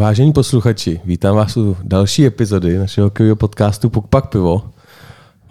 Vážení posluchači, vítám vás u další epizody našeho hokejového podcastu Puk Pak Pivo.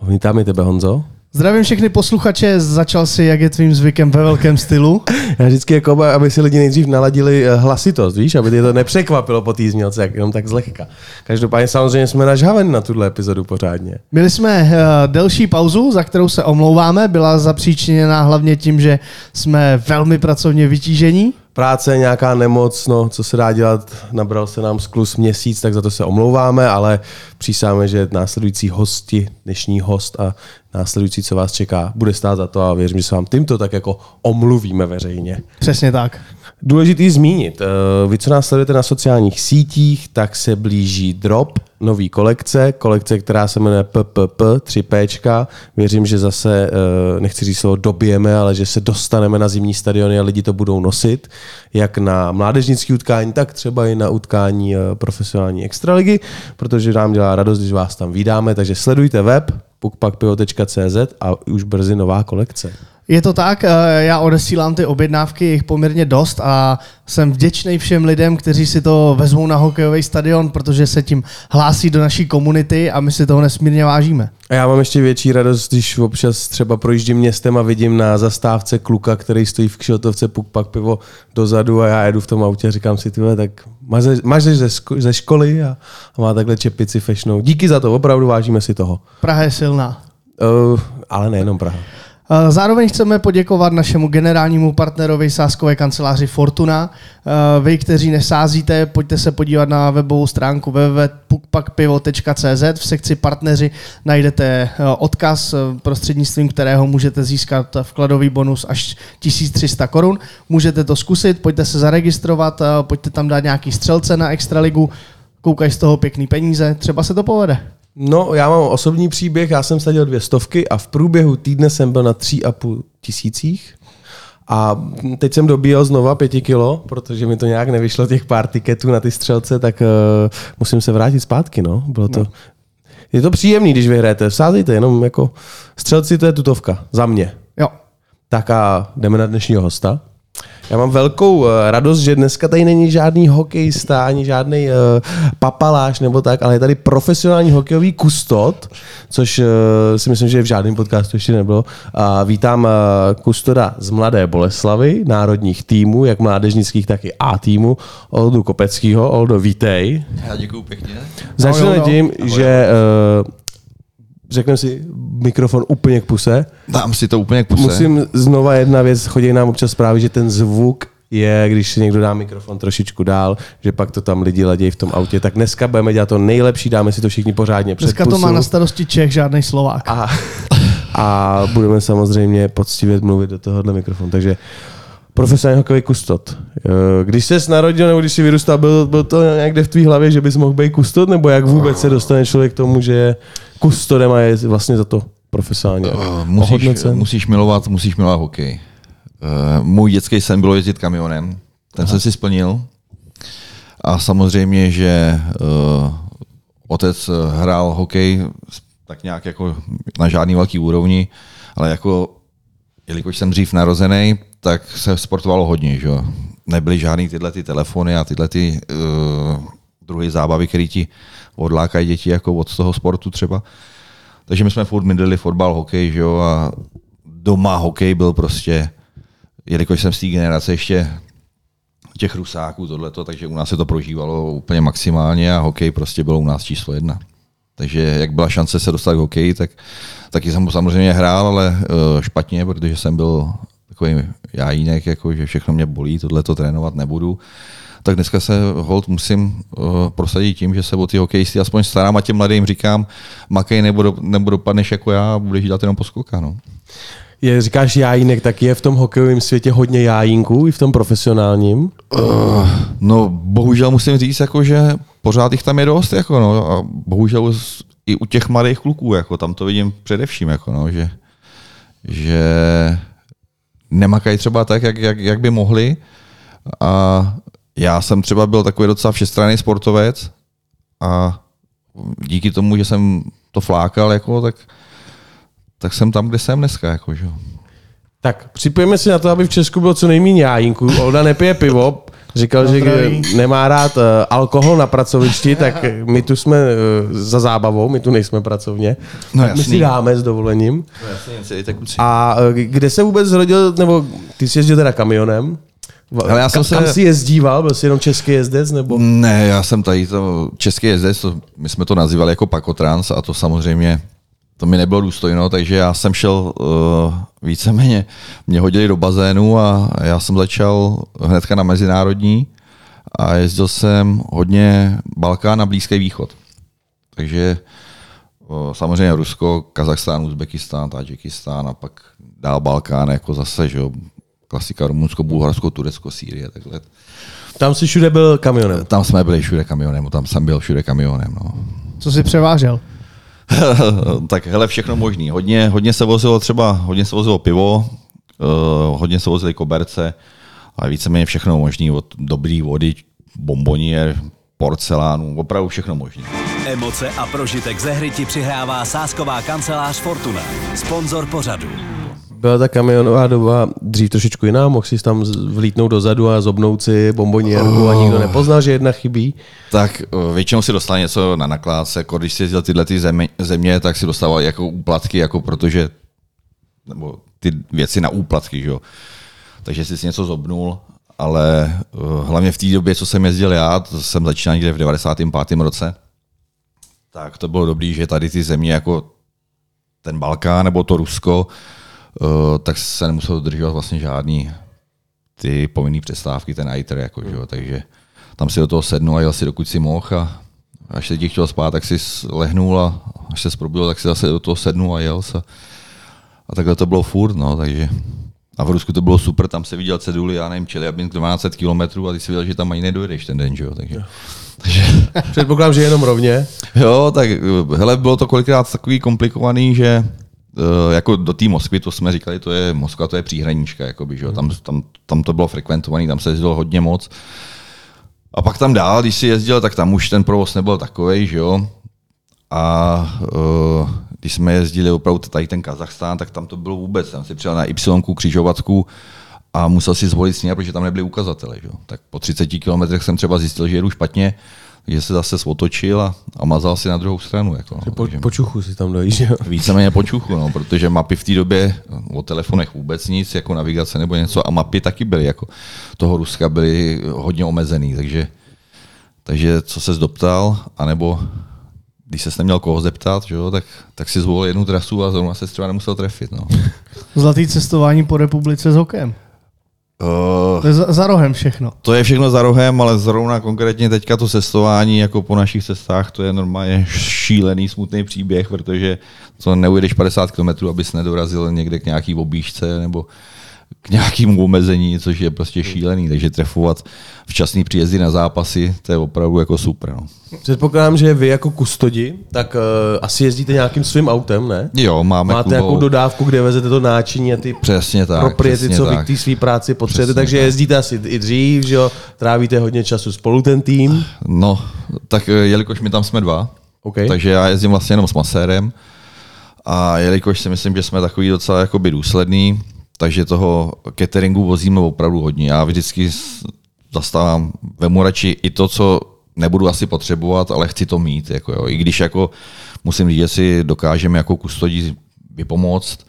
Vítám i tebe, Honzo. Zdravím všechny posluchače, začal si, jak je tvým zvykem, ve velkém stylu. Já vždycky jako, aby si lidi nejdřív naladili eh, hlasitost, víš, aby je to nepřekvapilo po té znělce, jak jenom tak zlehka. Každopádně samozřejmě jsme nažhaveni na tuhle epizodu pořádně. Měli jsme uh, delší pauzu, za kterou se omlouváme, byla zapříčiněná hlavně tím, že jsme velmi pracovně vytížení práce, nějaká nemoc, no, co se dá dělat, nabral se nám sklus měsíc, tak za to se omlouváme, ale přísáme, že následující hosti, dnešní host a následující, co vás čeká, bude stát za to a věřím, že se vám tímto tak jako omluvíme veřejně. Přesně tak. Důležitý zmínit, eh, vy, co nás sledujete na sociálních sítích, tak se blíží drop nový kolekce, kolekce, která se jmenuje PPP 3P. Věřím, že zase, eh, nechci říct slovo dobijeme, ale že se dostaneme na zimní stadiony a lidi to budou nosit, jak na mládežnické utkání, tak třeba i na utkání eh, profesionální extraligy, protože nám dělá radost, když vás tam vydáme, takže sledujte web pukpakpivo.cz a už brzy nová kolekce. Je to tak, eh, já odesílám ty objednávky, jich poměrně dost a jsem vděčný všem lidem, kteří si to vezmou na hokejový stadion, protože se tím hlásí do naší komunity a my si toho nesmírně vážíme. A já mám ještě větší radost, když občas třeba projíždím městem a vidím na zastávce kluka, který stojí v kšiltovce puk pak pivo dozadu a já jedu v tom autě a říkám si, tyhle, tak máš, máš ze, ze školy a, a má takhle čepici fešnou. Díky za to, opravdu vážíme si toho. Praha je silná. Uh, ale nejenom Praha. Eh, zároveň chceme poděkovat našemu generálnímu partnerovi sáskové kanceláři Fortuna. Eh, vy, kteří nesázíte, pojďte se podívat na webovou stránku www.pukpakpivo.cz. V sekci partneři najdete eh, odkaz, prostřednictvím kterého můžete získat vkladový bonus až 1300 korun. Můžete to zkusit, pojďte se zaregistrovat, pojďte tam dát nějaký střelce na Extraligu, koukají z toho pěkný peníze, třeba se to povede. No, já mám osobní příběh, já jsem sadil dvě stovky a v průběhu týdne jsem byl na tři a půl tisících. A teď jsem dobíjel znova pěti kilo, protože mi to nějak nevyšlo těch pár tiketů na ty střelce, tak uh, musím se vrátit zpátky, no. Bylo to, no. Je to příjemný, když vyhrajete. Vsázejte, jenom jako střelci to je tutovka, za mě. Jo. Tak a jdeme na dnešního hosta. Já mám velkou eh, radost, že dneska tady není žádný hokejista, ani žádný uh, papaláš nebo tak, ale je tady profesionální hokejový kustot, což uh, si myslím, že v žádném podcastu ještě nebylo. A vítám uh, kustoda z Mladé Boleslavy, národních týmů, jak mládežnických, tak i A týmu, Oldu Kopeckýho. Oldo, vítej. Já děkuju pěkně. Začneme tím, ahoj, že uh, řekneme si mikrofon úplně k puse. Dám si to úplně k puse. Musím znova jedna věc, chodí nám občas zprávy, že ten zvuk je, když si někdo dá mikrofon trošičku dál, že pak to tam lidi ladějí v tom autě. Tak dneska budeme dělat to nejlepší, dáme si to všichni pořádně před Dneska pusu. to má na starosti Čech, žádný Slovák. A, a budeme samozřejmě poctivě mluvit do tohohle mikrofonu. Takže profesionální hokejový kustot. Když jsi narodil nebo když jsi vyrůstal, byl, byl to někde v tvý hlavě, že bys mohl být kustot, nebo jak vůbec se dostane člověk k tomu, že je kustodem a je vlastně za to profesionálně uh, musíš, musíš, milovat, musíš milovat hokej. Uh, můj dětský sen bylo jezdit kamionem, ten Aha. jsem si splnil. A samozřejmě, že uh, otec hrál hokej tak nějak jako na žádný velký úrovni, ale jako jelikož jsem dřív narozený, tak se sportovalo hodně. Že? Nebyly žádný tyhle ty telefony a tyhle ty uh, druhé zábavy, které ti odlákají děti jako od toho sportu třeba. Takže my jsme furt mydlili fotbal, hokej, že jo, a doma hokej byl prostě, jelikož jsem z té generace ještě těch rusáků, tohleto, takže u nás se to prožívalo úplně maximálně a hokej prostě bylo u nás číslo jedna. Takže jak byla šance se dostat k hokeji, tak taky jsem samozřejmě hrál, ale uh, špatně, protože jsem byl takový jájínek, jako, že všechno mě bolí, tohle to trénovat nebudu tak dneska se hold musím uh, prosadit tím, že se o ty hokejisty aspoň starám a těm mladým říkám, makej nebo, do, nebo dopadneš jako já budeš dělat jenom poskoka. No. Je, říkáš jájínek, tak je v tom hokejovém světě hodně jájínků, i v tom profesionálním? Uh, no, bohužel musím říct, jako, že pořád jich tam je dost, jako, no, a bohužel i u těch mladých kluků, jako, tam to vidím především, jako, no, že, že nemakají třeba tak, jak, jak, jak by mohli a já jsem třeba byl takový docela všestranný sportovec a díky tomu, že jsem to flákal, jako, tak, tak jsem tam, kde jsem dneska. Jako, že? Tak připojíme si na to, aby v Česku bylo co nejméně jájinku. Olda nepije pivo, Říkal, že nemá rád uh, alkohol na pracovišti, tak my tu jsme uh, za zábavou, my tu nejsme pracovně. No tak my jasný. si dáme s dovolením. No jasně, kluci. A kde se vůbec zrodil, nebo ty jsi jezdil teda kamionem? Hele, já jsem kam, se- kam jsi jezdíval? Byl jsi jenom český jezdec? Nebo? Ne, já jsem tady to český jezdec, to, my jsme to nazývali jako pakotrans a to samozřejmě to mi nebylo důstojno, takže já jsem šel uh, víceméně, mě hodili do bazénu a já jsem začal hnedka na mezinárodní a jezdil jsem hodně Balkán a Blízký východ. Takže uh, samozřejmě Rusko, Kazachstán, Uzbekistán, Tadžikistán a pak dál Balkán jako zase, že jo, klasika Rumunsko, Bulharsko, Turecko, Sýrie, takhle. Tam jsi všude byl kamionem. Tam jsme byli všude kamionem, tam jsem byl všude kamionem. No. Co jsi převážel? tak hele, všechno možný. Hodně, hodně se vozilo třeba, hodně se vozilo pivo, uh, hodně se vozily koberce, ale víceméně všechno možný, od dobrý vody, bombonier, porcelánu, opravdu všechno možný. Emoce a prožitek ze hry ti přihrává sásková kancelář Fortuna. Sponzor pořadu. Byla ta kamionová doba dřív trošičku jiná, mohl jsi tam vlítnout dozadu a zobnout si bombonierku a nikdo nepoznal, že jedna chybí. Tak uh, většinou si dostal něco na nakládce, jako když si jezdil tyhle ty země, země, tak si dostával jako úplatky, jako protože, nebo ty věci na úplatky, že jo. Takže jsi si něco zobnul, ale uh, hlavně v té době, co jsem jezdil já, to jsem začínal někde v 95. roce, tak to bylo dobrý, že tady ty země jako ten Balkán nebo to Rusko, uh, tak se nemusel dodržovat vlastně žádný ty povinné přestávky, ten ITER, jako, že jo, takže tam si do toho sednu a jel si dokud si mohl a až se ti chtěl spát, tak si lehnul a až se zprobudil, tak si zase do toho sednu a jel se. A takhle to bylo furt, no, takže a v Rusku to bylo super, tam se viděl ceduly, já nevím, Čeliabinsk 12 km a ty si viděl, že tam ani nedojedeš ten den, že jo, takže. takže Předpokládám, že jenom rovně. Jo, tak hele, bylo to kolikrát takový komplikovaný, že eh, jako do té Moskvy, to jsme říkali, to je Moskva, to je příhranička, jakoby, že? Tam, tam, tam, to bylo frekventovaný, tam se jezdilo hodně moc. A pak tam dál, když si jezdil, tak tam už ten provoz nebyl takový, že jo. A uh, když jsme jezdili opravdu tady ten Kazachstán, tak tam to bylo vůbec. Tam si přijel na Y křižovatku a musel si zvolit směr, protože tam nebyly ukazatele. Že? Tak po 30 kilometrech jsem třeba zjistil, že jedu špatně, takže se zase otočil a, a mazal si na druhou stranu. Jako, no. Po, Takže po čuchu si tam dojíš, jo. Víceméně po čuchu, no, protože mapy v té době o telefonech vůbec nic, jako navigace nebo něco, a mapy taky byly, jako toho Ruska byly hodně omezený, takže, takže co se zdoptal, anebo když se neměl koho zeptat, že jo, tak, tak si zvolil jednu trasu a zrovna se třeba nemusel trefit. No. Zlatý cestování po republice s hokejem. Uh, To je za, za rohem všechno. to je všechno za rohem, ale zrovna konkrétně teďka to cestování jako po našich cestách, to je normálně šílený, smutný příběh, protože to neujedeš 50 km, abys nedorazil někde k nějaký obížce nebo k nějakému omezení, což je prostě šílený. Takže trefovat včasný příjezdy na zápasy, to je opravdu jako super. No. Předpokládám, že vy jako kustodi, tak uh, asi jezdíte nějakým svým autem, ne? Jo, máme Máte Kubou- nějakou dodávku, kde vezete to náčiní a ty Přesně tak. propriety, přesně co vy tak. k té své práci potřebujete, Přesně takže tak. jezdíte asi i dřív, že jo, trávíte hodně času spolu ten tým. No, tak eh, jelikož my tam jsme dva, OK. takže já jezdím vlastně jenom s masérem a jelikož si myslím, že jsme takový docela jakoby důsledný, takže toho cateringu vozíme opravdu hodně. Já vždycky zastávám, vemu radši i to, co nebudu asi potřebovat, ale chci to mít. Jako jo. I když jako musím říct, že si dokážeme jako kustodí vypomoct,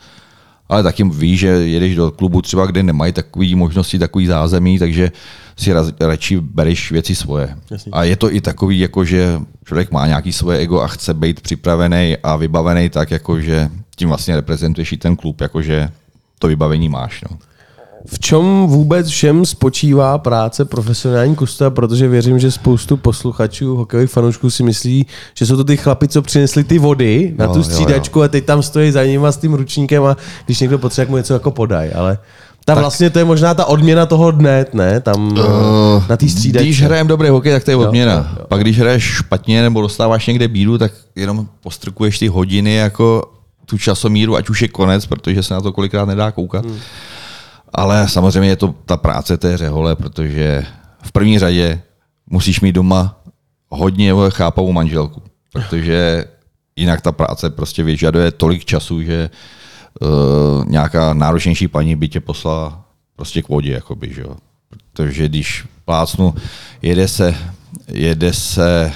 ale taky ví, že jedeš do klubu třeba, kde nemají takové možnosti, takový zázemí, takže si raz, radši bereš věci svoje. Jasně. A je to i takový, jako že člověk má nějaký svoje ego a chce být připravený a vybavený tak, jako že tím vlastně reprezentuješ i ten klub, jakože to vybavení máš. No. V čem vůbec všem spočívá práce profesionální kusta, protože věřím, že spoustu posluchačů, hokejových fanoušků si myslí, že jsou to ty chlapi, co přinesli ty vody na Jo, tu jo, střídačku a teď tam stojí za nima s tím ručníkem a když někdo potřebuje, tak mu něco jako podaj, ale ta vlastně to je možná ta odměna toho dne, ne? Tam uh, na té střídačce. Když hrajeme dobrý hokej, tak to je odměna. jo, jo. Pak když hraješ špatně nebo dostáváš někde bídu, tak jenom postrkuješ ty hodiny jako tu časomíru, ať už je konec, protože se na to kolikrát nedá koukat. Hmm. Ale samozřejmě je to ta práce té řehole, protože v první řadě musíš mít doma hodně chápavou manželku, protože jinak ta práce prostě vyžaduje tolik času, že uh, nějaká náročnější paní by tě poslala prostě k vodě, jakoby, že jo. protože když plácnu, jede se, jede se,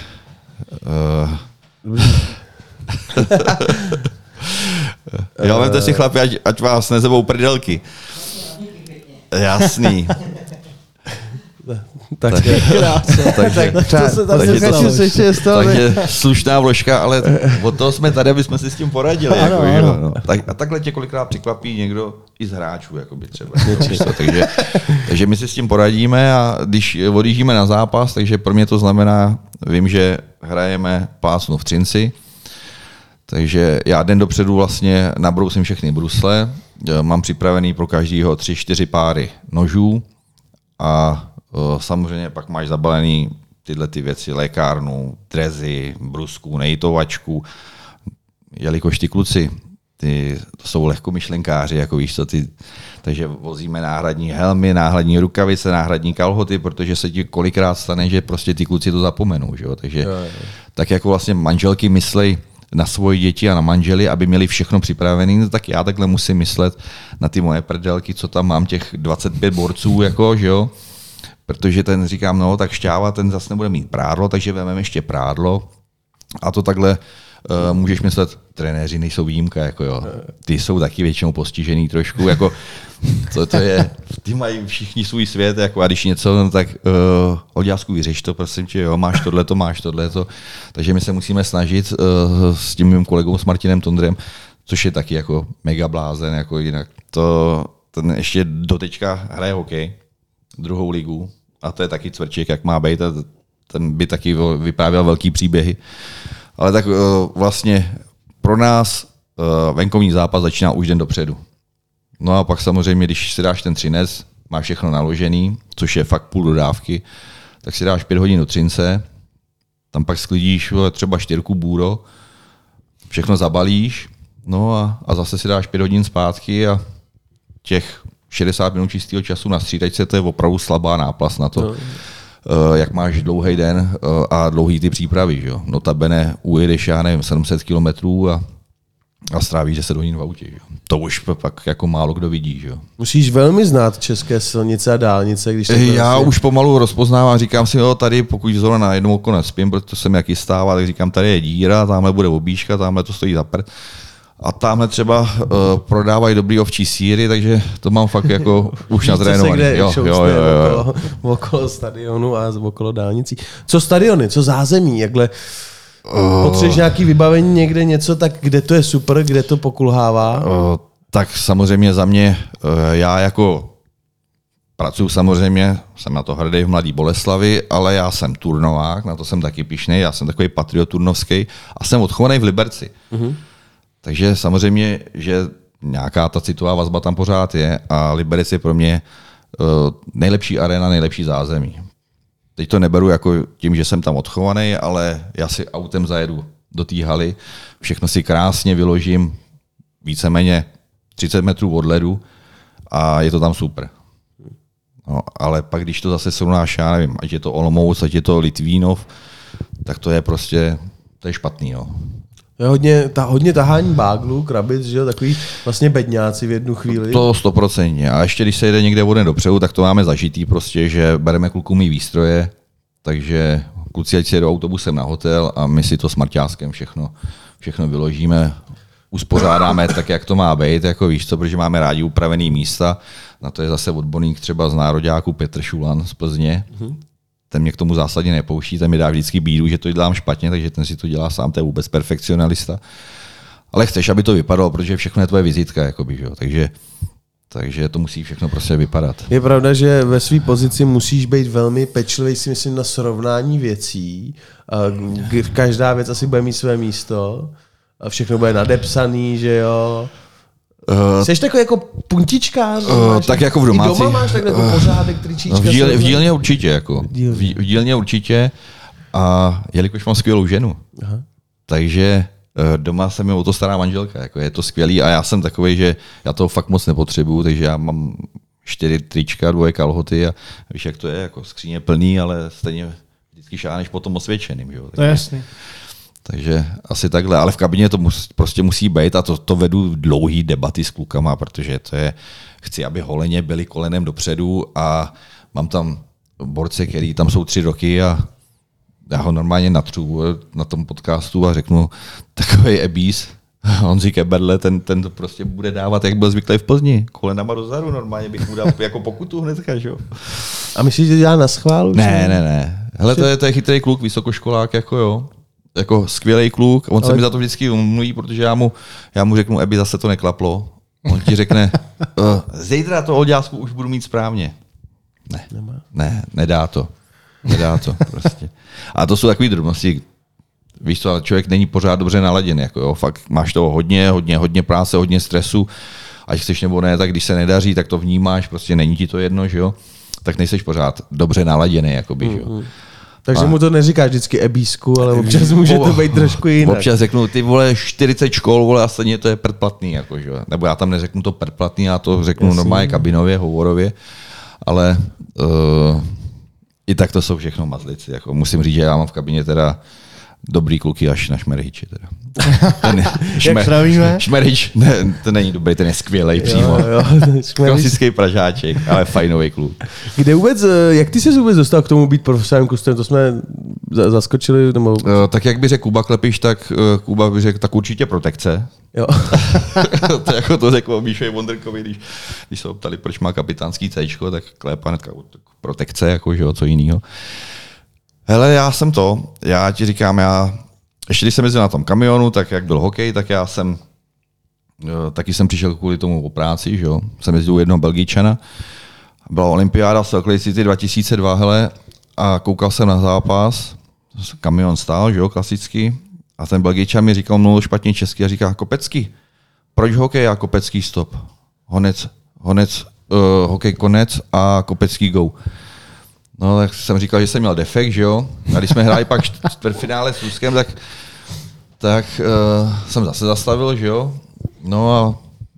uh, jo, vemte si chlapi, ať, ať vás nezebou prdelky. Jasný. Tak, takže, To se tam takže, to, takže slušná vložka, ale od toho jsme tady, aby jsme si s tím poradili. Ano, jako, ano. no. tak, a takhle tě kolikrát překvapí někdo i z hráčů, jakoby třeba. Víš co, takže, takže my si s tím poradíme a když odjíždíme na zápas, takže pro mě to znamená, vím, že hrajeme plácnu v Třinci, takže já den dopředu vlastně nabrousím všechny brusle, e, mám připravený pro každýho tři, čtyři páry nožů a e, samozřejmě pak máš zabalený tyhle ty věci, lékárnu, drezy, brusku, nejtovačku, jelikož ty kluci, ty to jsou lehkomyšlenkáři, jako víš co, ty, takže vozíme náhradní helmy, náhradní rukavice, náhradní kalhoty, protože se ti kolikrát stane, že prostě ty kluci to zapomenou, že jo? takže jo, jo. tak jako vlastně manželky myslej na svoje děti a na manžely, aby měli všechno připravené, no tak já takhle musím myslet na ty moje prdelky, co tam mám těch 25 borců, jako, že jo, protože ten říkám, no tak šťáva, ten zase nebude mít prádlo, takže vezmeme ještě prádlo. A to takhle uh, můžeš myslet, trenéři nejsou výjimka, jako jo. Ty jsou taky většinou postižený trošku, jako to, to je, ty mají všichni svůj svět, jako a když něco, no, tak uh, Odějásku vyřeš to, prosím tě, jo, máš tohle, to máš tohle, to. Takže my se musíme snažit uh, s tím mým kolegou, s Martinem Tondrem, což je taky jako mega blázen, jako jinak. To, ten ještě dotečka hraje hokej, druhou ligu, a to je taky cvrček, jak má být, a ten by taky vyprávěl velký příběhy. Ale tak uh, vlastně pro nás uh, venkovní zápas začíná už den dopředu. No a pak samozřejmě, když si dáš ten třinec, máš všechno naložený, což je fakt půl dodávky, tak si dáš pět hodin do třince, tam pak sklidíš třeba čtyřku bůro, všechno zabalíš, no a, a zase si dáš pět hodin zpátky a těch 60 minut čistého času na střídačce, to je opravdu slabá náplast na to, no. Uh, jak máš dlouhý den uh, a dlouhý ty přípravy. Že jo? Notabene ujedeš, já nevím, 700 kilometrů a, a strávíš 10 hodin v autě. Že? To už pak jako málo kdo vidí. Že jo? Musíš velmi znát české silnice a dálnice, když to Já už pomalu rozpoznávám, říkám si, jo, tady pokud zrovna na jednom oko nespím, protože jsem jaký stával, tak říkám, tady je díra, tamhle bude obíška, tamhle to stojí za prd. A tamhle třeba uh, prodávají dobrý ovčí síry, takže to mám fakt jako už natrénovaný. Kde, Jo, jo, jo, jo. Okolo, okolo stadionu a okolo dálnicí. Co stadiony, co zázemí, jakhle Oh. potřebuješ nějaký vybavení někde něco, tak kde to je super, kde to pokulhává? Uh, tak samozřejmě za mě, uh, já jako pracuji samozřejmě, jsem na to hrdý v Mladý Boleslavi, ale já jsem turnovák, na to jsem taky pišnej, já jsem takový patriot turnovský a jsem odchovaný v Liberci. Mm-hmm. Takže samozřejmě, že nějaká ta citová vazba tam pořád je a Liberec je pro mě uh, nejlepší arena, nejlepší zázemí. Teď to neberu jako tím, že jsem tam odchovaný, ale já si autem zajedu do té haly, všechno si krásně vyložím, víceméně 30 metrů od ledu a je to tam super. No, ale pak, když to zase srovnáš, já nevím, ať je to Olomouc, ať je to Litvínov, tak to je prostě, to je špatný. No. Je hodně, ta, hodně tahání báglů, krabic, že jo, takový vlastně bedňáci v jednu chvíli. To stoprocentně. A ještě když se jede někde vodne dopředu, tak to máme zažitý prostě, že bereme klukům i výstroje, takže kluci ať si jedou autobusem na hotel a my si to s Marťáskem všechno, všechno vyložíme, uspořádáme tak, jak to má být, jako víš co, protože máme rádi upravený místa. Na to je zase odborník třeba z nároďáku Petr Šulan z Plzně. Mm-hmm. Ten mě k tomu zásadně nepouští, ten mi dá vždycky bídu, že to dělám špatně, takže ten si to dělá sám, to je vůbec perfekcionalista. Ale chceš, aby to vypadalo, protože všechno je tvoje vizitka, jakoby, že jo? Takže, takže to musí všechno prostě vypadat. Je pravda, že ve své pozici musíš být velmi pečlivý, si myslím, na srovnání věcí. Každá věc asi bude mít své místo. Všechno bude nadepsaný, že jo. Uh, Jsi takový jako puntičkář? Eh, máš- tak jako v I domácí- doma máš takhle jako pořádek, tričíčka? v, díl, v dílně určitě, jako. Dílně. V, v dílně určitě. A jelikož mám skvělou ženu, Aha. takže eh, doma se mi o to stará manželka. Jako je to skvělý a já jsem takový, že já toho fakt moc nepotřebuju, takže já mám čtyři trička, dvoje kalhoty a víš, jak to je, jako skříně plný, ale stejně vždycky šáneš potom osvědčeným. Že jo? To je jasný. Takže asi takhle, ale v kabině to mus, prostě musí být a to, to vedu dlouhý debaty s klukama, protože to je, chci, aby holeně byli kolenem dopředu a mám tam borce, který tam jsou tři roky a já ho normálně natřu na tom podcastu a řeknu, takový ebís, Honzi Keberle, ten, ten to prostě bude dávat, jak byl zvyklý v Plzni. Kolenama dozadu normálně bych mu dal jako pokutu hnedka, že jo. A myslíš, že dělá na schválu? Ne, ne, ne. Hele, to je, to je chytrý kluk, vysokoškolák, jako jo. Jako skvělý kluk. On Ale... se mi za to vždycky umluví, protože já mu, já mu řeknu, Ebi, zase to neklaplo. On ti řekne, uh, zítra to odělásku už budu mít správně. Ne, Nemá. ne, nedá to. Nedá to prostě. A to jsou takové drobnosti, víš co, ale člověk není pořád dobře naladěn. Jako jo, fakt máš toho hodně, hodně, hodně práce, hodně stresu, ať chceš nebo ne, tak když se nedaří, tak to vnímáš, prostě není ti to jedno, že jo, tak nejseš pořád dobře naladěný, jakoby, že jo. Takže a... mu to neříkáš vždycky ebísku, ale občas může to být trošku jinak. Občas řeknu, ty vole 40 škol, vole, a stejně to je predplatný, jako, že? nebo já tam neřeknu to predplatný, já to řeknu Jasně. normálně kabinově, hovorově, ale uh, i tak to jsou všechno mazlici. Jako musím říct, že já mám v kabině teda dobrý kluky až na šmerhiči. Teda. Ten šmer, Jak Šmerhič, ne, to není dobrý, ten je skvělý přímo. Jo, jo, Klasický pražáček, ale fajnový kluk. Kde vůbec, eh, jak ty se vůbec dostal k tomu být profesionálním kustem? To jsme zaskočili? Nebo... Uh, tak jak by řekl Kuba Klepiš, tak uh, Kuba by řekl, tak určitě protekce. Jo. to jako to řekl Míšovi Wonderkovi, když, když se ptali, proč má kapitánský C, tak Klepa hnedka protekce, jako, že jo, co jiného. Hele, já jsem to, já ti říkám, já, ještě když jsem jezdil na tom kamionu, tak jak byl hokej, tak já jsem, eh, taky jsem přišel kvůli tomu po práci, že jo, jsem jezdil u jednoho Belgičana, byla olympiáda v Salt City 2002, hele, a koukal jsem na zápas, kamion stál, že jo, klasicky, a ten Belgičan mi říkal, mluvil špatně česky a říká, Kopecký, proč hokej a Kopecký stop? Honec, honec, uh, hokej konec a Kopecký go. No, tak jsem říkal, že jsem měl defekt, že jo? A když jsme hráli pak čtvrtfinále s Ruskem, tak, tak uh, jsem zase zastavil, že jo? No a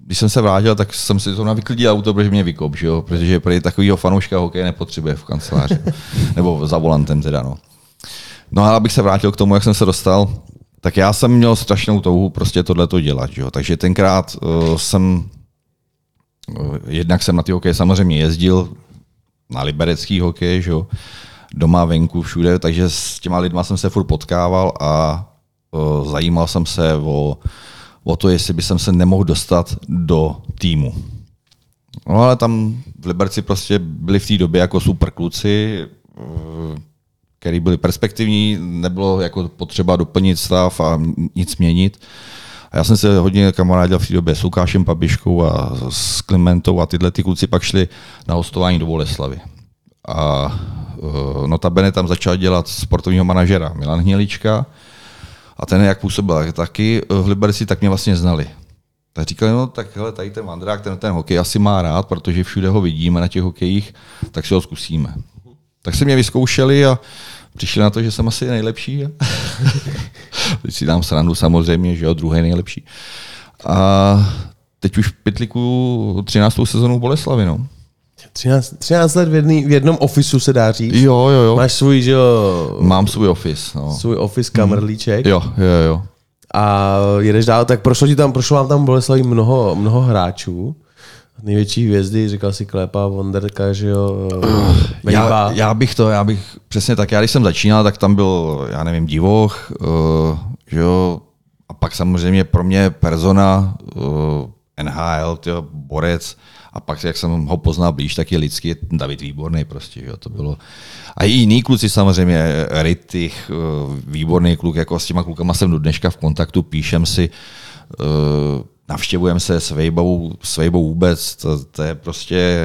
když jsem se vrátil, tak jsem si to navyklidil auto, protože mě vykop, že jo? Protože pro takového fanouška hokej nepotřebuje v kanceláři. Nebo za volantem teda, no. No a abych se vrátil k tomu, jak jsem se dostal, tak já jsem měl strašnou touhu prostě tohle dělat, že jo? Takže tenkrát uh, jsem uh, jednak jsem na ty hokej samozřejmě jezdil, na liberecký hokej, že jo, doma, venku, všude, takže s těma lidma jsem se furt potkával a o, zajímal jsem se o, o to, jestli by jsem se nemohl dostat do týmu. No ale tam v Liberci prostě byli v té době jako super kluci, který byli perspektivní, nebylo jako potřeba doplnit stav a nic měnit. A já jsem se hodně kamarádil v té době s Lukášem Pabiškou a s Klimentou a tyhle ty kluci pak šli na hostování do Boleslavy. A uh, notabene tam začal dělat sportovního manažera Milan Hnělička a ten, jak působil taky v Liberci, tak mě vlastně znali. Tak říkali, no tak hele, tady ten Vandrák, ten, ten hokej asi má rád, protože všude ho vidíme na těch hokejích, tak si ho zkusíme. Tak se mě vyzkoušeli a přišli na to, že jsem asi nejlepší. teď si dám srandu samozřejmě, že jo, druhý nejlepší. A teď už v Pytliku 13. sezonu Boleslavy, no. 13, 13 let v, jedný, v jednom ofisu se dá říct. Jo, jo, jo. Máš svůj, že jo? Mám svůj office, no. Svůj office kamrlíček. Mm. Jo, jo, jo. A jedeš dál, tak prošlo ti tam, prošlo vám tam Boleslaví mnoho, mnoho hráčů největší hvězdy, říkal si Klepa, Wonderka, že jo, uh, já, já, bych to, já bych, přesně tak, já když jsem začínal, tak tam byl, já nevím, divoch, uh, že jo, a pak samozřejmě pro mě persona, uh, NHL, tyjo, borec, a pak, jak jsem ho poznal blíž, tak je lidský, David Výborný prostě, jo, to bylo. A i jiní kluci samozřejmě, Rittich, výborný kluk, jako s těma klukama jsem do dneška v kontaktu, píšem si, uh, navštěvujeme se s Vejbou, s Vejbou vůbec, to, to, je prostě,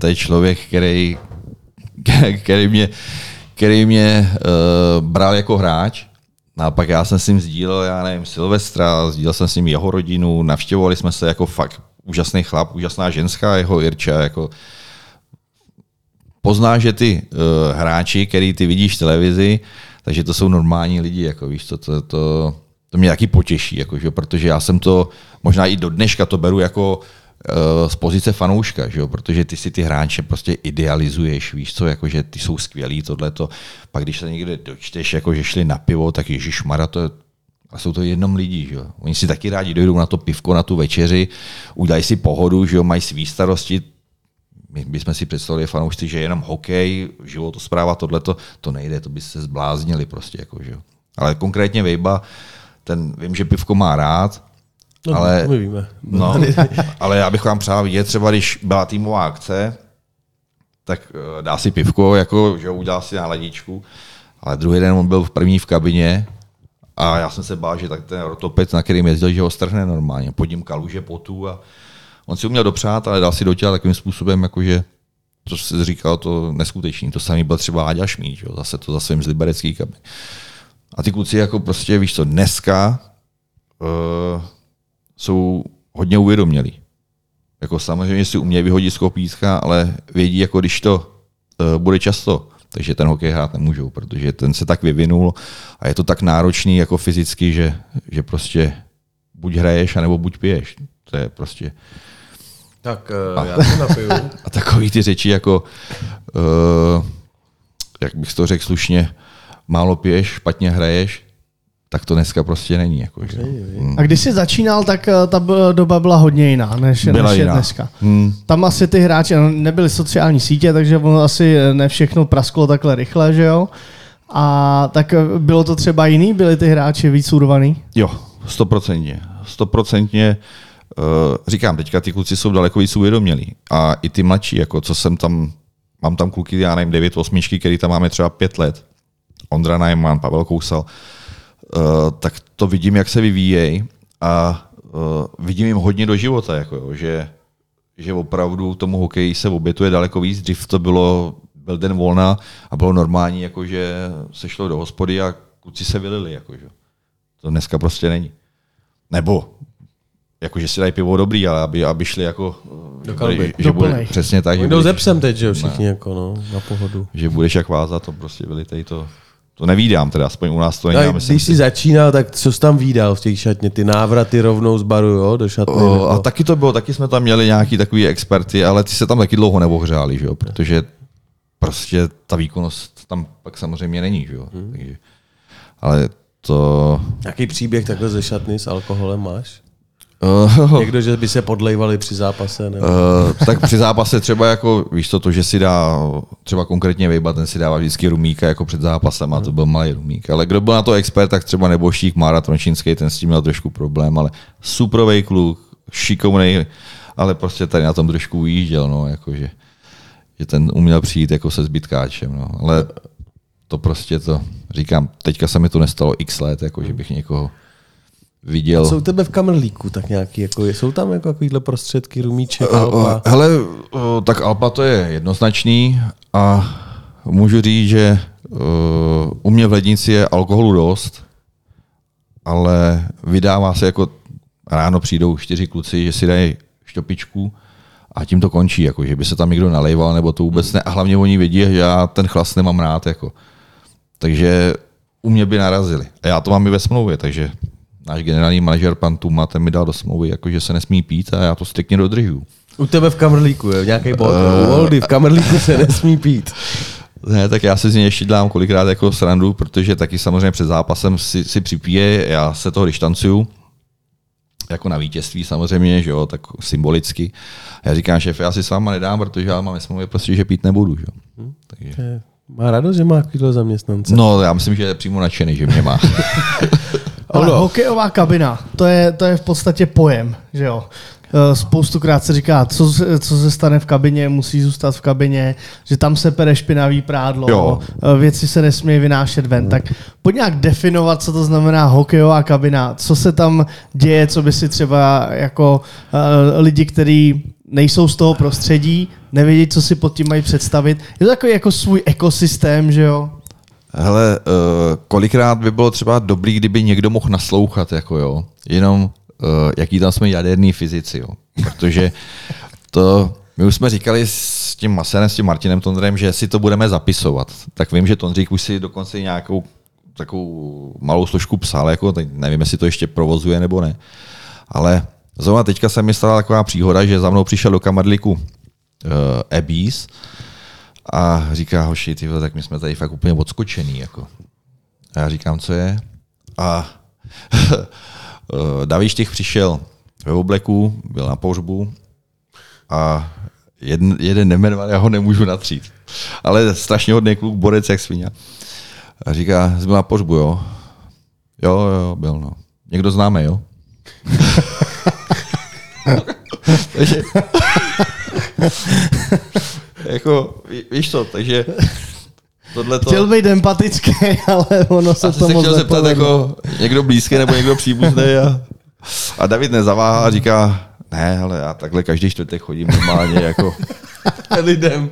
to je člověk, který, který mě, který mě uh, bral jako hráč, No a pak já jsem s ním sdílel, já nevím, Silvestra, sdílel jsem s ním jeho rodinu, navštěvovali jsme se jako fakt úžasný chlap, úžasná ženská, jeho Irča, jako pozná, že ty uh, hráči, který ty vidíš v televizi, takže to jsou normální lidi, jako víš, to, to, to, to mě taky potěší, jakože, protože já jsem to, možná i do dneška to beru jako uh, z pozice fanouška, že jo? protože ty si ty hráče prostě idealizuješ, víš co, jakože ty jsou skvělí, tohleto. Pak když se někde dočteš, jako že šli na pivo, tak Ježíš Mara, to je, a jsou to jenom lidi, že jo? Oni si taky rádi dojdou na to pivko, na tu večeři, udělají si pohodu, že jo? mají svý starosti, my bychom si představili fanoušci, že jenom hokej, životospráva, tohleto, to nejde, to by se zbláznili prostě. Jako, že jo. Ale konkrétně Vejba, ten vím, že pivko má rád, No, ale, to my víme. no, ale já bych vám přál vidět, třeba když byla týmová akce, tak eh, dá si pivko, jako, že udělá si náladičku, ale druhý den on byl v první v kabině a já jsem se bál, že tak ten rotopec, na kterým jezdil, že ho strhne normálně, pod ním kaluže potů a on si uměl dopřát, ale dal si do těla takovým způsobem, jakože to se říkal, to neskutečný. To samý byl třeba Áďa Šmíd, jo, zase to zase z liberecký kabiny. A ty kluci jako prostě, víš co, dneska uh, jsou hodně uvědomělí. Jako samozřejmě si umějí vyhodit z kopítka, ale vědí, jako když to uh, bude často, takže ten hokej hrát nemůžou, protože ten se tak vyvinul a je to tak náročný jako fyzicky, že, že prostě buď hraješ, anebo buď piješ. To je prostě... Tak uh, já to napiju. A takový ty řeči jako, uh, jak bych to řekl slušně, málo piješ, špatně hraješ, tak to dneska prostě není. Jako, že? A když jsi začínal, tak eh, ta doba byla hodně jiná, než, Byla než je jiná. dneska. Hmm. Tam asi ty hráči, nebyly sociální sítě, takže ono asi ne všechno prasklo takhle rychle, že jo? A tak eh, bylo to třeba jiný? Byli ty hráči víc urvaný? Jo, stoprocentně. Stoprocentně. Uh, říkám, teďka ty kluci jsou daleko víc uvědomělí. A i ty mladší, jako co jsem tam, mám tam kluky, já nevím, 9, 8, který tam máme třeba 5 let. Ondra Najman, Pavel Kousal. Uh, tak to vidím, jak se vyvíjejí a uh, vidím jim hodně do života, jako jo, že, že opravdu tomu hokeji se obětuje daleko víc. Dřív to bylo, byl den volna a bylo normální, jako že se šlo do hospody a kluci se vylili. Jako, že. To dneska prostě není. Nebo jako, že si dají pivo dobrý, ale aby, aby šli jako, Do že, kalby. Do že bude, přesně tak, že Jdou ze budeš, psem teď, že jo, všichni jako no, na pohodu. že budeš jak váza, to prostě vylitej to, to nevídám, teda aspoň u nás to není. No, když si. jsi začínal, tak co jsi tam výdal v těch šatně? Ty návraty rovnou z baru, jo, do šatny? O, nebo- a taky to bylo, taky jsme tam měli nějaký takový experty, ale ty se tam taky dlouho neohřáli, že jo? protože prostě ta výkonnost tam pak samozřejmě není. Že jo? Hmm. Takže, ale to... Jaký příběh takhle ze šatny s alkoholem máš? Uh, Někdo, že by se podlejvali při zápase? Nebo... Uh, tak při zápase třeba jako, víš to, to, že si dá, třeba konkrétně Vejba, ten si dává vždycky rumíka jako před zápasem a to byl malý rumík. Ale kdo byl na to expert, tak třeba Neboštík, Mára Trončínský, ten s tím měl trošku problém, ale suprovej kluk, šikovnej, ale prostě tady na tom trošku ujížděl, no, jakože, že ten uměl přijít jako se zbytkáčem, no, ale to prostě to, říkám, teďka se mi to nestalo x let, jako že bych někoho viděl. Jsou u tebe v kamerlíku tak nějaký, jako, jsou tam jako takovýhle prostředky, rumíček, Uh, alpa? hele, uh, tak Alpa to je jednoznačný a můžu říct, že uh, u mě v lednici je alkoholu dost, ale vydává se jako ráno přijdou čtyři kluci, že si dají štopičku a tím to končí, jako, že by se tam někdo nalejval, nebo to vůbec ne. A hlavně oni vědí, že já ten chlas nemám rád. Jako. Takže u mě by narazili. A já to mám i ve smlouvě, takže náš generální manažer pan Tuma, ten mi dal do smlouvy, jako, že se nesmí pít a já to striktně dodržuju. U tebe v kamerlíku, jo, nějaký bod. Uh... U Oldy v kamerlíku se nesmí pít. Ne, tak já si z něj ještě dělám kolikrát jako srandu, protože taky samozřejmě před zápasem si, si připije, já se toho distancuju, jako na vítězství samozřejmě, že jo, tak symbolicky. Já říkám, šéfe, já si s váma nedám, protože já mám smlouvě prostě, že pít nebudu, že jo. Takže. Má radost, že má takovýhle zaměstnance. No, já myslím, že je přímo nadšený, že mě má. Ale hokejová kabina, to je, to je v podstatě pojem, že jo. Eh, Spoustukrát se říká, co, se- co se stane v kabině, musí zůstat v kabině, že tam se pere špinavý prádlo, Jo. eh, věci se nesmí vynášet ven. Tak pojď nějak definovat, co to znamená hokejová kabina, co se tam děje, co by si třeba jako uh, lidi, kteří nejsou z toho prostředí, nevědí, co si pod tím mají představit. Je to takový jako svůj ekosystém, že jo? Hele, uh, kolikrát by bylo třeba dobrý, kdyby někdo mohl naslouchat, jako jo, jenom uh, jaký tam jsme jaderní fyzici, jo. Protože to, my už jsme říkali s tím Maserem, s tím Martinem Tondrem, že si to budeme zapisovat. Tak vím, že Tondřík už si dokonce nějakou takovou malou složku psal, jako, teď nevím, jestli to ještě provozuje nebo ne. Ale zrovna teďka se mi stala taková příhoda, že za mnou přišel do kamadliku uh, Ebis, a říká hoši, ty vole, tak my jsme tady fakt úplně odskočený. Jako. A já říkám, co je? A David Štych přišel ve obleku, byl na pohřbu a jeden, jeden nemenovaný, já ho nemůžu natřít. Ale strašně hodný kluk, borec jak svině. A říká, jsi byl na pohřbu, jo? Jo, jo, byl, no. Někdo známe, jo? takže, jako, ví- víš co, takže tohle to... Chtěl být empatický, ale ono se Asi to se moc chtěl zeptat jako někdo blízký nebo někdo příbuzný a, a David nezaváhá a říká, ne, ale já takhle každý čtvrtek chodím normálně jako lidem.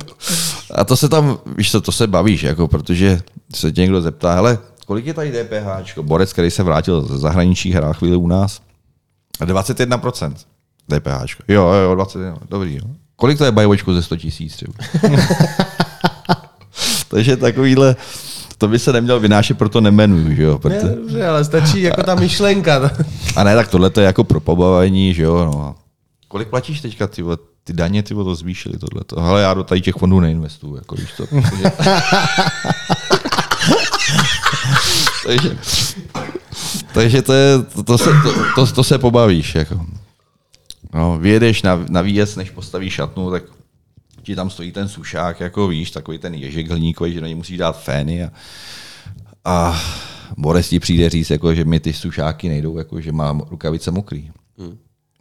a to se tam, víš co, to se bavíš, jako, protože se tě někdo zeptá, hele, kolik je tady DPH? Borec, který se vrátil ze zahraničí, hrál chvíli u nás. A 21% DPH. Jo, jo, jo, 21, dobrý. Jo. Kolik to je bajočku ze 100 tisíc třeba? Takže takovýhle, to by se neměl vynášet, proto nemenuju, že jo? Ne, Proto, dobře, ale stačí jako ta myšlenka. a ne, tak tohle to je jako pro pobavení, že jo? No. Kolik platíš teďka, ty, ty daně, ty to zvýšily tohle. Ale já do tady těch fondů neinvestuju, jako víš to. Takže, takže to, je, to, to, se, to, to, to, se pobavíš. Jako. No, vyjedeš na, na výjezd, než postavíš šatnu, tak ti tam stojí ten sušák, jako víš, takový ten ježek hliníkový, že na něj musíš dát fény a, a Boris ti přijde říct, jako, že mi ty sušáky nejdou, jako, že mám rukavice mokrý. Hmm.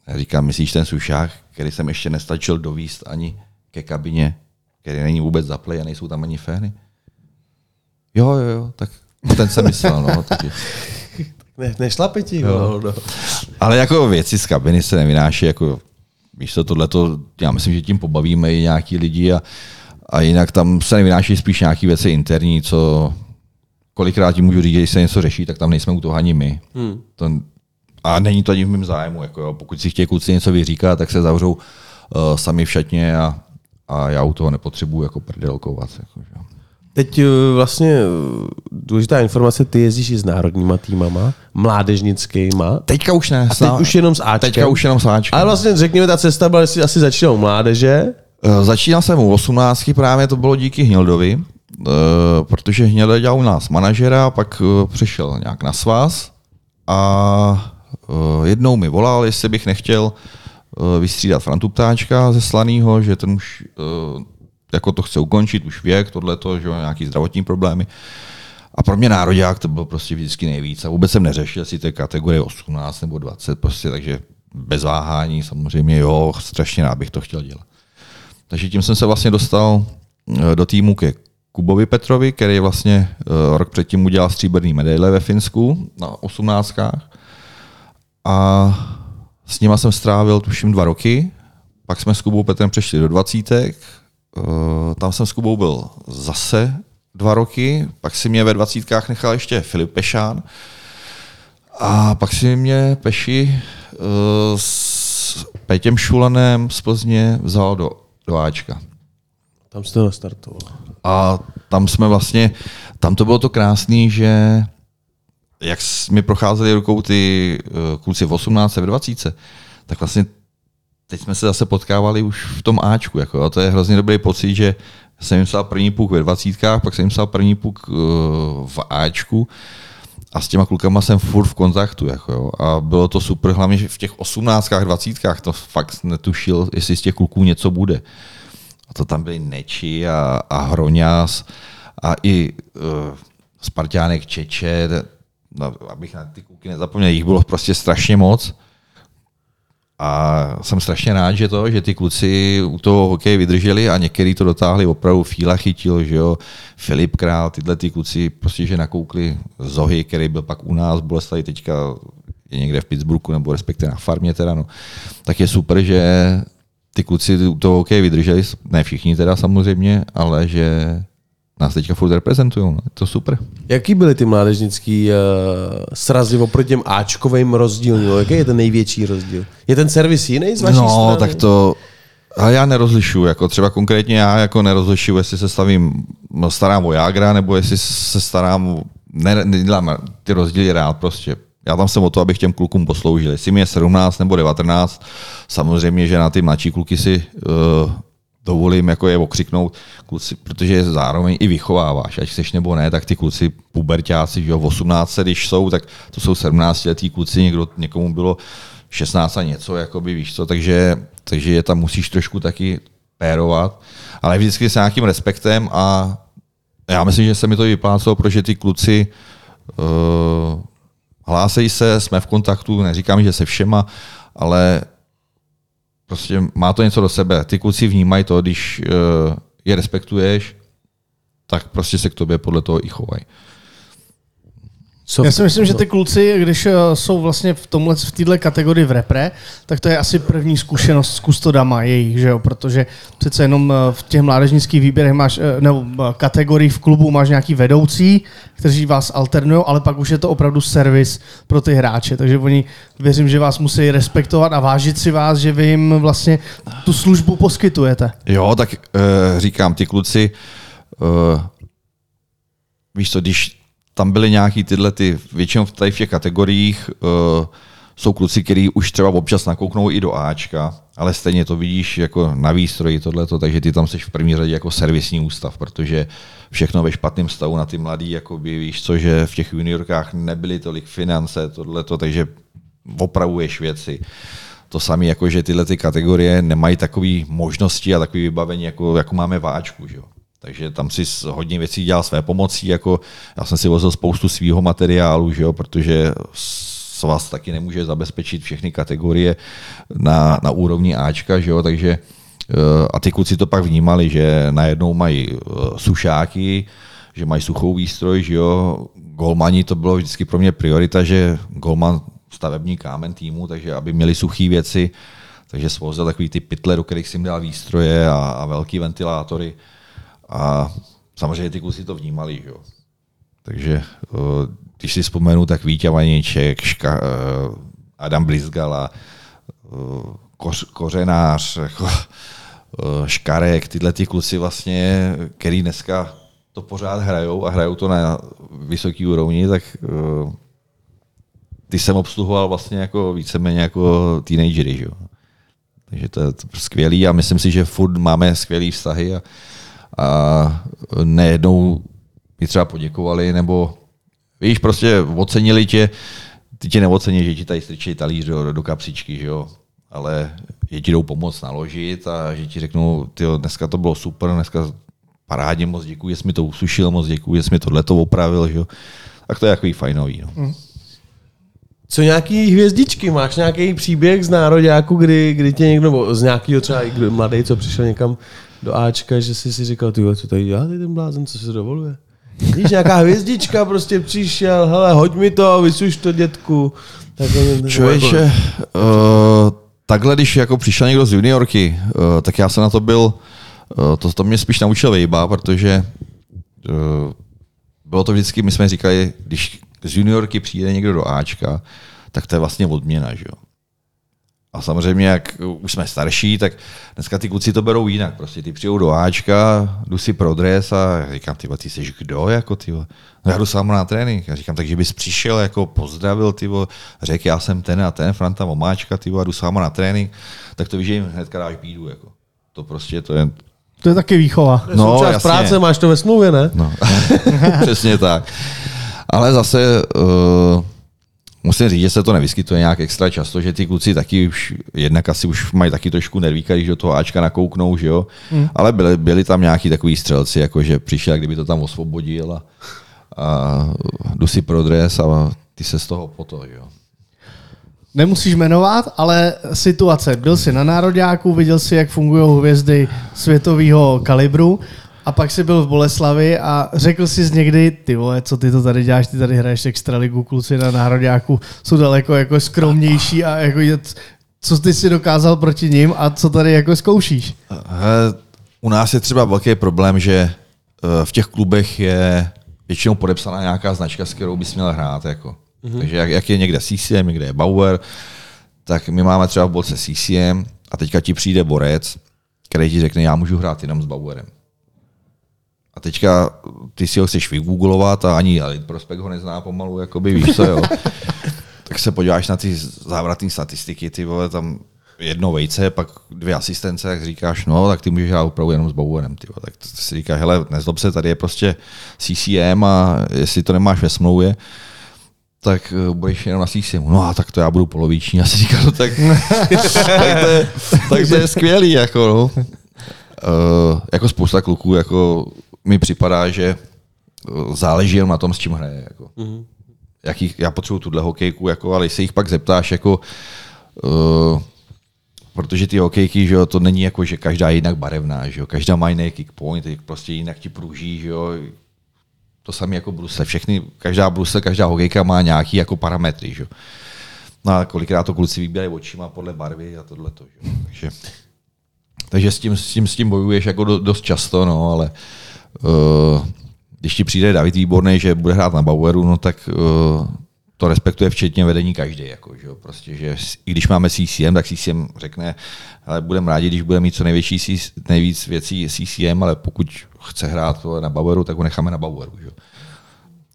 Já říkám, myslíš ten sušák, který jsem ještě nestačil dovíst ani ke kabině, který není vůbec zaplej a nejsou tam ani fény? Jo, jo, jo, tak ten jsem myslel, no. Takže. Ne, nešlape ti, Jo. jo. No. Ale jako věci z kabiny se nevynáší, jako víš co, tohleto, já myslím, že tím pobavíme i nějaký lidi a, a jinak tam se nevynáší spíš nějaké věci interní, co kolikrát ti můžu říct, že když se něco řeší, tak tam nejsme u toho ani my. Hmm. To, a není to ani v mém zájmu. Jako jo. Pokud si chtějí kluci něco vyříkat, tak se zavřou uh, sami v šatně a, a já u toho nepotřebuji jako prdelkovat. Jako, že. Teď eh, vlastně eh, důležitá informace, ty jezdíš i s národníma týmama, mládežnickýma. Teďka už ne. A teď už jenom s Ačkem. Teďka už jenom s Ačkem. Ale vlastně řekněme, ta cesta byla, jestli asi začínal u mládeže. Eh, Začínal jsem u 18, právě to bylo díky Hnildovi, protože Hnilda dělal u nás manažera, pak přešel nějak na svaz a jednou mi volal, jestli bych nechtěl vystřídat Frantu Ptáčka ze Slanýho, že ten už jako to chce ukončit, už věk, tohleto, že nějaký zdravotní problémy. A pro mě nároďák to bylo prostě vždycky nejvíc. A vůbec jsem neřešil si té kategorie 18 nebo 20, prostě, takže bez váhání samozřejmě, jo, strašně rád bych to chtěl dělat. Takže tím jsem se vlastně dostal eh, do týmu ke Kubovi Petrovi, který vlastně eh, rok předtím udělal stříbrný medaile ve Finsku na 18. A s nima jsem strávil tuším dva roky, pak jsme s Kubou Petrem přešli do 20. Tam jsem s Kubou byl zase dva roky. Pak si mě ve dvacítkách nechal ještě Filip Pešán. A pak si mě Peši eh, s Petěm Šulanem z Plzně vzal do, do Ačka. Tam jste nastartoval. A tam jsme vlastně, tam to bylo to krásné, že jak mi procházeli rukou ty eh, kluci v 18, v 20, tak vlastně teď jsme se zase potkávali už v tom Ačku. Jako, a to je hrozně dobrý pocit, že jsem jim psal první puk ve 20, pak jsem jim psal první puk eh, v Ačku a s těma klukama jsem furt v kontaktu. Jako, jo. A bylo to super, hlavně že v těch 18, 20 to fakt netušil, jestli z těch kluků něco bude. A to tam byli Neči a, a Hroňas a i uh, Spartánek Čeče, no, abych na ty kluky nezapomněl, jich bylo prostě strašně moc. A jsem strašně rád, že to, že ty kluci u toho hokeje vydrželi a některý to dotáhli opravdu Fíla chytil, že jo, Filip Král, tyhle ty kluci prostě, že nakoukli Zohy, který byl pak u nás, Boleslavi teďka je někde v Pittsburghu, nebo respektive na farmě teda, no. tak je super, že ty kluci u toho hokeje vydrželi, ne všichni teda samozřejmě, ale že nás teďka furt reprezentují, no. je to super. Jaký byly ty mládežnický uh, srazy oproti těm Ačkovým rozdílům? No, jaký je ten největší rozdíl? Je ten servis jiný z vaší no, strany? tak to, ale já nerozlišuju, jako třeba konkrétně já jako nerozlišuju, jestli se stavím, no, starám o Jágra, nebo jestli se starám, ne, nedělám ty rozdíly rád prostě. Já tam jsem o to, abych těm klukům posloužil. Jestli mi je 17 nebo 19, samozřejmě, že na ty mladší kluky si uh, dovolím jako je okřiknout, kluci, protože zároveň i vychováváš, ať chceš nebo ne, tak ty kluci pubertáci, že jo, v 18, když jsou, tak to jsou 17 letý kluci, někdo, někomu bylo 16 a něco, jakoby, víš co, takže, takže je tam musíš trošku taky pérovat, ale vždycky s nějakým respektem a já myslím, že se mi to vyplácelo, protože ty kluci uh, hlásejí se, jsme v kontaktu, neříkám, že se všema, ale prostě má to něco do sebe. Ty kluci vnímají to, když uh, je respektuješ, tak prostě se k tobě podle toho i chovají. Já si myslím, že ty kluci, když eh, jsou vlastně v tomhle, v této kategorii v repre, tak to je asi první zkušenost s kustodama jejich, že jo? protože přece jenom eh, v těch mládežnických výběrech máš, eh, nebo kategoriích v klubu máš nějaký vedoucí, kteří vás alternují, ale pak už je to opravdu servis pro ty hráče, takže oni věřím, že vás musí respektovat a vážit si vás, že vy jim vlastně tu službu poskytujete. Jo, tak říkám, ty kluci, víš co, když tam byly nějaký tyhle, ty, většinou tady v těch kategoriích uh, jsou kluci, kteří už třeba občas nakouknou i do Ačka, ale stejně to vidíš jako na výstroji tohleto, takže ty tam jsi v první řadě jako servisní ústav, protože všechno ve špatném stavu na ty mladý, jako víš co, že v těch juniorkách nebyly tolik finance, tohleto, takže opravuješ věci. To samé, jako že tyhle ty kategorie nemají takové možnosti a takové vybavení, jako, jako máme v Ačku. Že jo. Takže tam si hodně věcí dělal své pomocí, jako já jsem si vozil spoustu svého materiálu, že jo, protože vás taky nemůže zabezpečit všechny kategorie na, na úrovni Ačka, že jo, takže eh, a ty kluci to pak vnímali, že najednou mají eh, sušáky, že mají suchou výstroj, že jo, golmani to bylo vždycky pro mě priorita, že golman stavební kámen týmu, takže aby měli suché věci, takže svozil takový ty pytle, do kterých jsem dal výstroje a, a velký ventilátory. A samozřejmě ty kluci to vnímali. Jo. Takže eh, když si vzpomenu, tak Vítě Vaněček, Ška, eh, Adam Blizgala, eh, koř, Kořenář, jako, Škarek, tyhle ty kluci vlastně, který dneska to pořád hrajou a hrajou to na vysoký úrovni, tak ty jsem obsluhoval vlastně jako víceméně jako teenagery. Že? Takže to je skvělý a myslím si, že furt máme skvělý vztahy a, a nejednou mi třeba poděkovali, nebo víš, prostě ocenili tě, ty tě neocení, že ti tady strčí talíř do, do kapsičky, že jo, ale že ti jdou pomoct naložit a že ti řeknou, ty dneska to bylo super, dneska parádně, moc děkuji, že jsi mi to usušil, moc děkuji, že jsi mi tohleto opravil, že jo. Tak to je takový fajnový. No. Mm. Co nějaký hvězdičky? Máš nějaký příběh z nároďáku, kdy, kdy tě někdo, z nějakého třeba mladý, co přišel někam do Ačka, že jsi si říkal, ty co tady dělá ten blázen, co se dovoluje? Víš, nějaká hvězdička prostě přišel, hele, hoď mi to, vysuš to, dětku. Tak Člověče, uh, takhle, když jako přišel někdo z juniorky, uh, tak já jsem na to byl, uh, to, to mě spíš naučil Vejba, protože uh, bylo to vždycky, my jsme říkali, když z juniorky přijde někdo do Ačka, tak to je vlastně odměna, že jo. A samozřejmě, jak už jsme starší, tak dneska ty kluci to berou jinak. Prostě ty přijou do Ačka, jdu si pro dres a říkám, ty, ty jsi kdo? Jako, ty, no já jdu sám na trénink. Já říkám, takže bys přišel, jako pozdravil, ty, řekl, já jsem ten a ten, Franta Vomáčka, ty, a jdu sám na trénink, tak to víš, že jim hnedka dáš bídu. Jako. To prostě, to je, to je taky výchova. No, jasně. práce, máš to ve smlouvě, ne? No. Přesně tak. Ale zase uh, musím říct, že se to nevyskytuje nějak extra často, že ty kluci taky už, jednak asi už mají taky trošku nervíka, když do toho Ačka nakouknou, že jo. Hmm. Ale byli, byli, tam nějaký takový střelci, jako že přišel, kdyby to tam osvobodil a, a jdu si pro dres a ty se z toho poto, jo. Nemusíš jmenovat, ale situace. Byl jsi na Národňáku, viděl jsi, jak fungují hvězdy světového kalibru a pak jsi byl v Boleslavi a řekl jsi z někdy, ty vole, co ty to tady děláš, ty tady hraješ extraligu, kluci na národňáku jsou daleko jako skromnější a jako co ty si dokázal proti ním a co tady jako zkoušíš? U nás je třeba velký problém, že eh, v těch klubech je většinou podepsaná nějaká značka, s kterou bys měl hrát. Jako. Mm-hmm. Takže jak, jak je někde CCM, někde je Bauer, tak my máme třeba v bolce CCM a teďka ti přijde borec, který ti řekne, já můžu hrát jenom s Bauerem. Teďka ty si ho chceš vygooglovat a ani Elite Prospect ho nezná pomalu, jakoby víš co, jo. tak se podíváš na ty závratné statistiky, ty vole, tam jedno vejce, pak dvě asistence, jak říkáš, no, tak ty můžeš hrát opravdu jenom s Bauerem, ty. Tak si říkáš, hele, nezlob se, tady je prostě CCM a jestli to nemáš ve smlouvě, tak uh, budeš jenom na CCM. No a tak to já budu poloviční. Já si říkám, no tak, tak, to je, tak to je skvělý, jako no. uh, jako spousta kluků, jako mi připadá, že uh, záleží jenom na tom, s čím hraje. Jako. Mm-hmm. Jaký, já potřebuji tuhle hokejku, jako, ale když se jich pak zeptáš, jako, uh, protože ty hokejky, že jo, to není jako, že každá je jinak barevná, že jo, každá má jiný kick point, prostě jinak ti pruží, že jo, to samé jako brusle. Všechny, každá brusle, každá hokejka má nějaký jako parametry, že jo. No a kolikrát to kluci vybírají očima podle barvy a tohle to, že jo. Takže, takže s, tím, s, tím, s tím bojuješ jako dost často, no, ale uh, když ti přijde David Výborný, že bude hrát na Baueru, no tak uh, to respektuje včetně vedení každý. Jako, že jo? Prostě, že I když máme CCM, tak CCM řekne, ale budeme rádi, když bude mít co největší, nejvíc věcí CCM, ale pokud chce hrát na Baueru, tak ho necháme na Baueru. Že?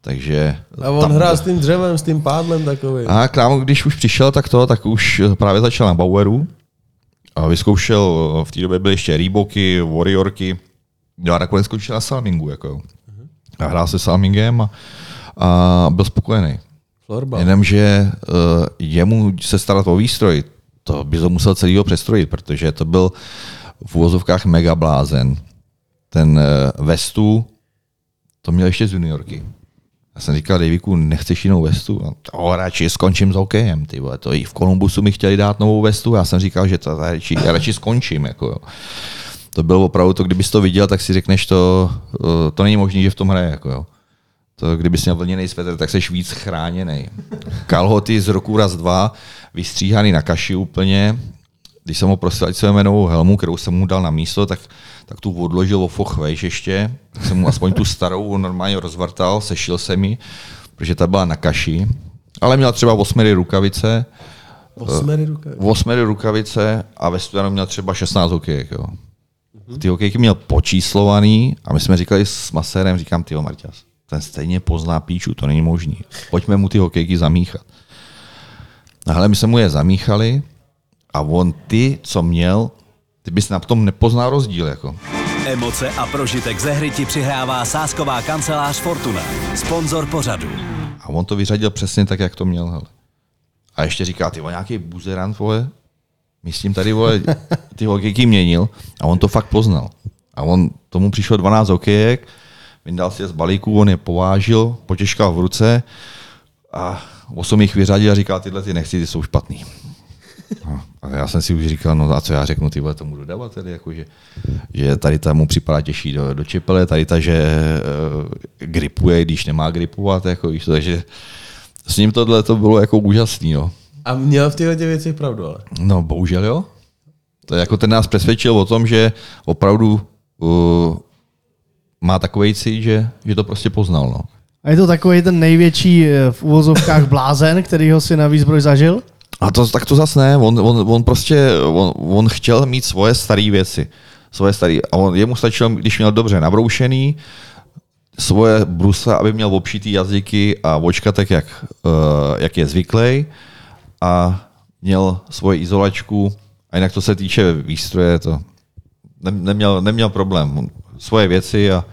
Takže a on tam... hrál s tím dřevem, s tím pádlem takový. A krámo, když už přišel, tak to, tak už právě začal na Baueru. A vyzkoušel, v té době byly ještě Reeboky, Warriorky. No a nakonec skončil na Salmingu. Jako. A hrál se Salmingem a, a byl spokojený. Florbal. Jenomže uh, jemu se starat o výstroj, to by to musel celýho přestrojit, protože to byl v úvozovkách mega blázen. Ten uh, Vestu, to měl ještě z juniorky. Já jsem říkal, Daviku, nechceš jinou vestu? A to radši skončím s hokejem, ty vole. To i v Kolumbusu mi chtěli dát novou vestu, já jsem říkal, že to radši, já radši skončím. Jako, jo. To bylo opravdu to, kdybys to viděl, tak si řekneš, to, eh, to není možné, že v tom hraje. Jako, jo. To, kdybys měl vlněný svetr, tak jsi víc chráněný. Kalhoty z roku raz dva, vystříhaný na kaši úplně. Když jsem ho prosil, ať se novou helmu, kterou jsem mu dal na místo, tak, tak tu odložil o foch vejš ještě. Tak jsem mu aspoň tu starou normálně rozvrtal, sešil se mi, protože ta byla na kaši. Ale měl třeba osmery rukavice. Osmery rukavice? Osmery rukavice a ve studanu měl třeba 16 hokejek. Jo. Ty hokejky měl počíslovaný a my jsme říkali s masérem, říkám, ty Marťas, ten stejně pozná píču, to není možný. Pojďme mu ty hokejky zamíchat. No hele, my jsme mu je zamíchali a on ty, co měl, ty bys na tom nepoznal rozdíl. Jako. Emoce a prožitek ze hry ti přihrává sásková kancelář Fortuna, sponzor pořadu. A on to vyřadil přesně tak, jak to měl. Hele. A ještě říká, ty nějaký buzerant, vole, my s tím tady, vole, ty hokejky měnil a on to fakt poznal. A on, tomu přišlo 12 hokejek, vyndal si je z balíku, on je povážil, potěžkal v ruce a osm jich vyřadil a říkal, tyhle ty nechci, ty jsou špatný. A já jsem si už říkal, no a co já řeknu tyhle tomu dodavateli, jako že, že tady ta mu připadá těžší do, do čepele, tady ta, že uh, gripuje, když nemá gripovat, jako, víš, takže s ním tohle to bylo jako úžasný. No. A měl v těchto věcech pravdu, ale? No, bohužel jo. To je jako ten nás přesvědčil o tom, že opravdu uh, má takový cít, že, že to prostě poznal. No. A je to takový ten největší eh, v úvozovkách blázen, který ho si na výzbroj zažil? A to, tak to zase ne. On, on, on prostě, on, on chtěl mít svoje staré věci. Svoje staré. A on, jemu stačilo, když měl dobře nabroušený, svoje brusle, aby měl obšitý jazyky a očka tak, jak, uh, jak je zvyklý. A měl svoji izolačku. A jinak to se týče výstroje, to neměl, neměl problém svoje věci a,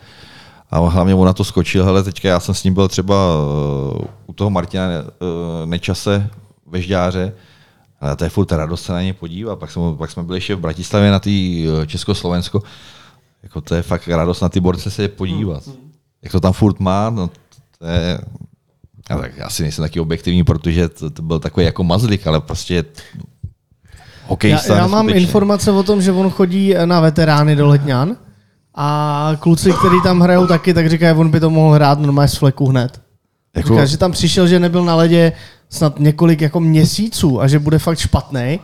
a hlavně on na to skočil. Hele, teďka já jsem s ním byl třeba uh, u toho Martina uh, Nečase ve Žďáře, ale to je furt radost se na ně podívat. Pak jsme, pak jsme byli ještě v Bratislavě na tý uh, Československo. Jako to je fakt radost na ty borce se podívat. Hmm. Jak to tam furt má, no to je, já, tak, já si nejsem taky objektivní, protože to, to byl takový jako mazlik, ale prostě hokejista. Já, já mám informace o tom, že on chodí na veterány do Letňan a kluci, kteří tam hrajou taky, tak říkají, on by to mohl hrát normálně z fleku hned. Jako... Říká, že tam přišel, že nebyl na ledě snad několik jako měsíců a že bude fakt špatný.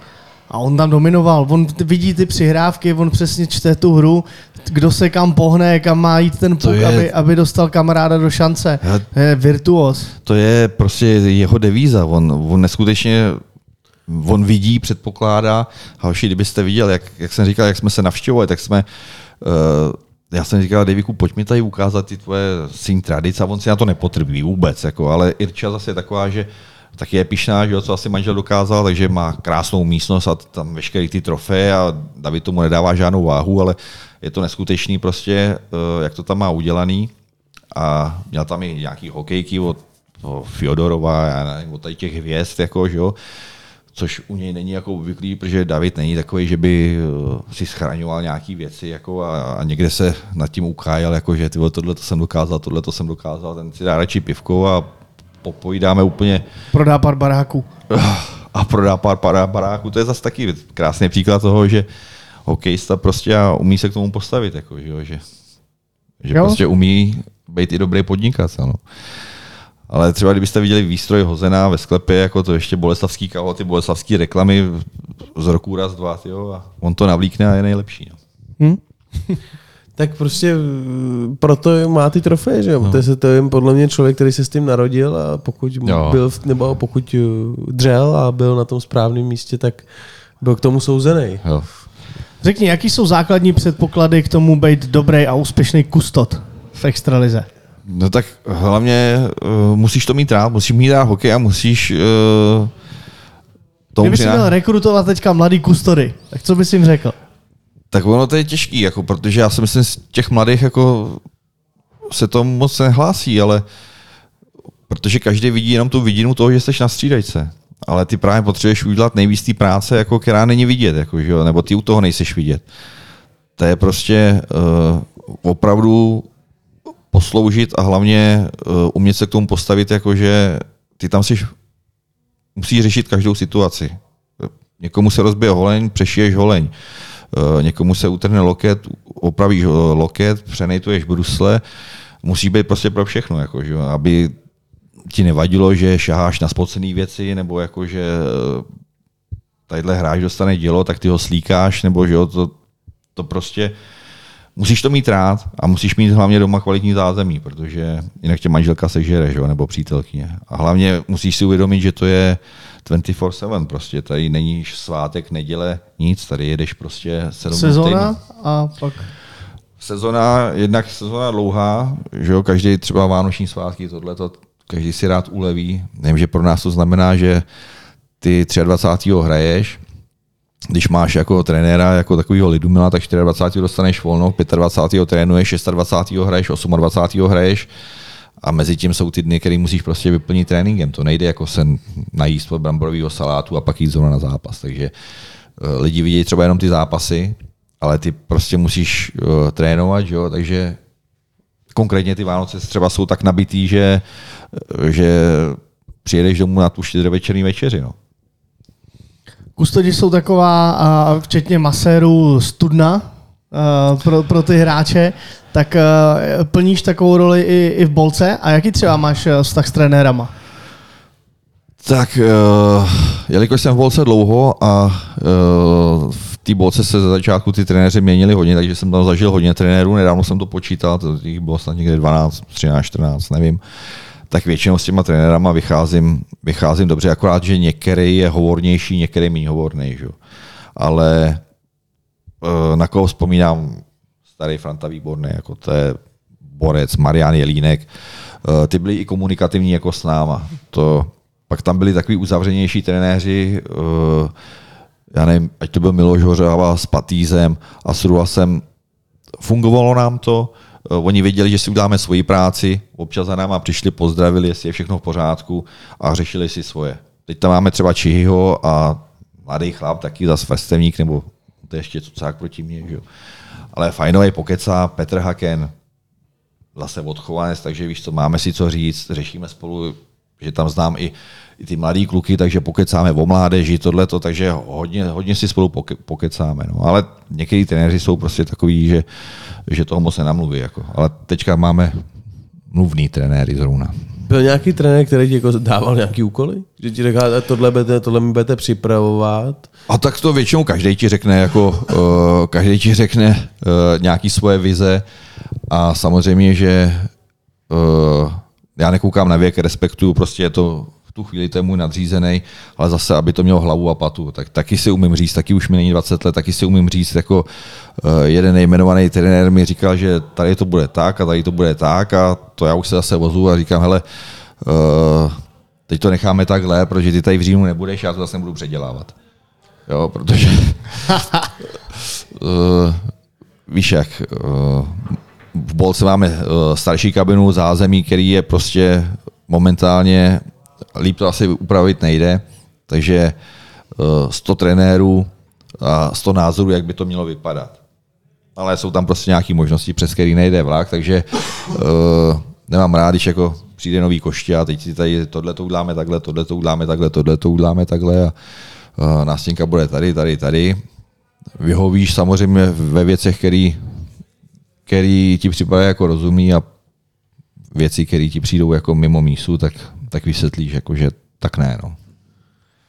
A on tam dominoval. On vidí ty přihrávky, on přesně čte tu hru, kdo se kam pohne, kam má jít ten puk, je... aby, aby dostal kamaráda do šance. Já... Je virtuos. To je prostě jeho devíza. On, on neskutečně on vidí, předpokládá. Hoši, kdybyste viděl, jak, jak jsem říkal, jak jsme se navštěvovali, tak jsme uh, já jsem říkal, Daviku, pojď mi tady ukázat ty tvoje syn tradice a on si na to nepotřebuje vůbec, jako, ale Irča zase je taková, že taky je pišná, že co asi manžel dokázal, takže má krásnou místnost a tam veškeré ty trofeje a David tomu nedává žádnou váhu, ale je to neskutečný prostě, eh, jak to tam má udělaný. A měl tam i nějaký hokejky od, od Fyodorova, já nevím, od tady těch hvězd, jako, že jo což u něj není jako obvyklý, protože David není takový, že by eh, si schraňoval nějaké věci jako a, a, někde se nad tím ukájel, jako že tyhle, tohle to jsem dokázal, tohle to jsem dokázal, ten si dá radši pivko a popojídáme úplně Prodá pár baráků. a prodá pár, pár baráků. To je zase taky krásný příklad toho, že hokejista prostě umí se k tomu postavit, jako, že, že, že Jo. prostě umí být i dobrý podnikatel. No. Ale třeba kdybyste viděli výstroj hozená ve sklepě, jako to ještě boleslavský kávo, ty boleslavský reklamy z roku raz, dva, tyjo, a on to navlíkne a je nejlepší. No. Hm? Tak prostě eh, proto má ty trofeje, že jo? No. To, je, to je podle mě člověk, který se s tím narodil a pokud Jo. byl, nebo pokud eh, dřel a byl na tom správném místě, tak byl k tomu souzený. Jo. Řekni, jaký jsou základní předpoklady k tomu být dobrý a úspěšný kustot v extralize? No tak hlavně uh, musíš to mít rád, musíš mít rád hokej a musíš uh, tomu Kdyby si přiná- měl rekrutovat teďka mladý kustody, tak co bys jim řekl? Tak ono to je těžký, jako, protože já si myslím, z těch mladých jako se to moc nehlásí, ale protože každý vidí jenom tu vidinu toho, že jsi na střídajce. Ale ty právě potřebuješ udělat nejvíc té práce, jako, která není vidět, jako, že jo? nebo ty u toho nejseš vidět. To je prostě uh, opravdu posloužit a hlavně uh, umět se k tomu postavit, jako že ty tam jsi, musíš řešit každou situaci. Někomu se rozbije holeň, přešiješ holeň. Eh, Někomu se utrhne loket, opravíš eh, loket, přenejtuješ brusle. Musí být prostě pro všechno, jako, že, aby ti nevadilo, že šaháš na spocené věci, nebo jako, že eh, tadyhle hráč dostane dělo, tak ty ho slíkáš, nebo že jo, to, to prostě musíš to mít rád a musíš mít hlavně doma kvalitní zázemí, protože jinak tě manželka sežere, že jo, nebo přítelkyně. A hlavně musíš si uvědomit, že to je 24-7 prostě, tady není svátek, neděle, nic, tady jedeš prostě 7 dnů v týdnu. Sezóna a pak... Sezona, jednak sezona dlouhá, že jo, každý třeba vánoční svátky, tohle každý si rád uleví. Nevím, že pro nás to znamená, že ty 23. hraješ, když máš jako trenéra, jako takového lidumila, tak 24. dostaneš volno, 25. trénuješ, 26. hraješ, 28. hraješ a mezi tím jsou ty dny, které musíš prostě vyplnit tréninkem. To nejde jako se najíst od bramborového salátu a pak jít zrovna na zápas. Takže eh, lidi vidí třeba jenom ty zápasy, ale ty prostě musíš uh, trénovat, jo? takže konkrétně ty Vánoce třeba jsou tak nabitý, že, že přijedeš domů na tu štědrovečerní večeři. No. Kustodi jsou taková, včetně masérů, studna a, pro, pro ty hráče, tak a, plníš takovou roli i, i v bolce. A jaký třeba máš a, vztah s trenérama? Tak, uh, jelikož jsem v bolce dlouho a uh, v té bolce se za začátku ty trenéři měnili hodně, takže jsem tam zažil hodně trenérů, nedávno jsem to počítal, to jich bylo snad někde 12, 13, 14, nevím. Tak většinou s těma trenérama vycházím, vycházím dobře, akorát, že některý je hovornější, některý méně hovorný. Že? Ale na koho vzpomínám, starý Franta Výborný, jako to je borec, Marian Jelínek, uh, ty byli i komunikativní jako s náma. To, pak tam byli takový uzavřenější trenéři, uh, já nevím, ať to byl Miloš Hořava s Patýzem a s Ruasem. Fungovalo nám to, oni věděli, že si uděláme svoji práci, občas za náma přišli, pozdravili, jestli je všechno v pořádku a řešili si svoje. Teď tam máme třeba Čihyho a mladý chlap, taky zas vrstevník, nebo to je ještě cucák proti mně, že jo. Ale fajnový pokecá, Petr Haken, zase odchovanec, takže víš co, máme si co říct, řešíme spolu, že tam znám i, i ty mladý kluky, takže pokecáme o mládeži, tohleto, takže hodně, hodně si spolu poke, pokecáme. No. Ale některý trenéři jsou prostě takový, že, že toho moc nenamluví. Jako. Ale teďka máme mluvný trenéry zrovna. Byl nějaký trenér, který ti jako dával nějaký úkoly? Že ti "A tohle, budete, tohle mi budete připravovat? A tak to většinou každý ti řekne, jako uh, každý ti řekne uh, nějaký svoje vize a samozřejmě, že uh, já nekoukám na věk, respektuju, prostě je to tu chvíli ten můj nadřízený, ale zase, aby to mělo hlavu a patu. Tak taky si umím říct, taky už mi není 20 let, taky si umím říct, jako uh, jeden nejmenovaný trenér mi říkal, že tady to bude tak a tady to bude tak a to já už se zase vozu a říkám, hele, uh, teď to necháme takhle, protože ty tady v říjnu nebudeš, já to zase nebudu předělávat. Jo, protože uh, víš jak, v Bolce máme starší kabinu, zázemí, který je prostě momentálně, líp to asi upravit nejde, takže 100 trenérů a 100 názorů, jak by to mělo vypadat. Ale jsou tam prostě nějaké možnosti, přes který nejde vlak, takže uh, nemám rád, když jako přijde nový koště a teď si tady tohle to uděláme takhle, tohle to uděláme takhle, tohle to uděláme takhle a uh, nástěnka bude tady, tady, tady. Vyhovíš samozřejmě ve věcech, který, který ti připadají jako rozumí a věci, které ti přijdou jako mimo mísu, tak, tak vysvětlíš, jako, že tak ne. No.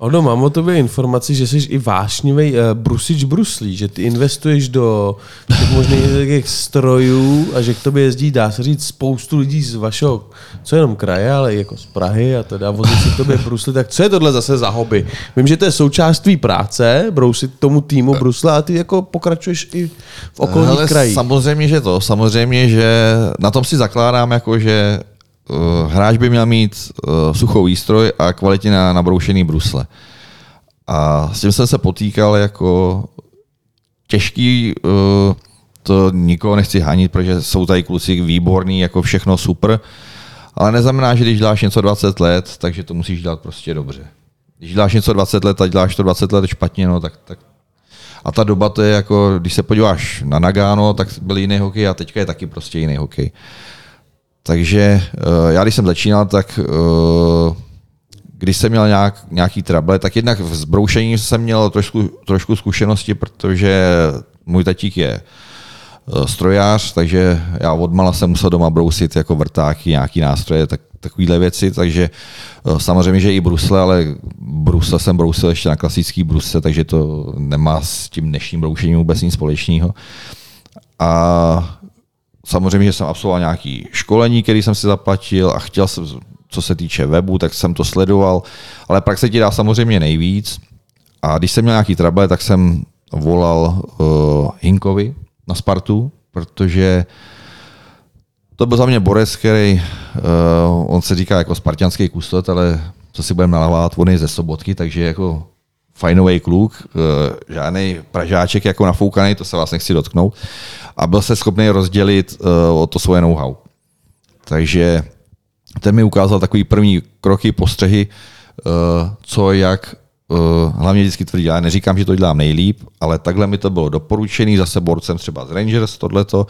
Ono, mám o tobě informaci, že jsi i vášnivý uh, brusič bruslí, že ty investuješ do těch možných strojů a že k tobě jezdí, dá se říct, spoustu lidí z vašeho, co jenom kraje, ale i jako z Prahy a teda vozí si k tobě brusly. Tak co je tohle zase za hobby? Vím, že to je součást tvý práce, brousit tomu týmu brusle a ty jako pokračuješ i v okolních Hele, krajích. Samozřejmě, že to. Samozřejmě, že na tom si zakládám, jako že hráč by měl mít uh, suchou výstroj a kvalitně na, nabroušený brusle. A s tím jsem se potýkal jako těžký, uh, to nikoho nechci hánit, protože jsou tady kluci výborní, jako všechno super, ale neznamená, že když děláš něco 20 let, takže to musíš dělat prostě dobře. Když děláš něco 20 let a děláš to 20 let špatně, no, tak, tak a ta doba to je jako, když se podíváš na Nagano, tak byl jiný hokej a teďka je taky prostě jiný hokej. Takže eh, já když jsem začínal, tak eh, když jsem měl nějak, nějaký trable, tak jednak v zbroušení jsem měl trošku, trošku zkušenosti, protože můj tatík je eh, strojář, takže já odmala jsem musel doma brousit jako vrtáky, nějaký nástroje, tak, takovéhle věci, takže samozřejmě, že i brusle, ale brusle jsem brousil ještě na klasický brusle, takže to nemá s tím dnešním broušením vůbec nic společného. A samozřejmě, že jsem absolvoval nějaký školení, který jsem si zaplatil a chtěl jsem, co se týče webu, tak jsem to sledoval, ale praxe ti dá samozřejmě nejvíc. A když jsem měl nějaký trable, tak jsem volal uh, Hinkovi na Spartu, protože to byl za mě borec, který, uh, on se říká jako spartianský kustot, ale co si budeme nalávat, on je ze sobotky, takže jako fajnový kluk, uh, žádný pražáček jako nafoukaný, to se vás nechci dotknout. A byl se schopný rozdělit uh, o to svoje know-how. Takže ten mi ukázal takový první kroky, postřehy, uh, co jak uh, hlavně vždycky tvrdí, já neříkám, že to dělám nejlíp, ale takhle mi to bylo doporučený, zase borcem třeba z Rangers tohleto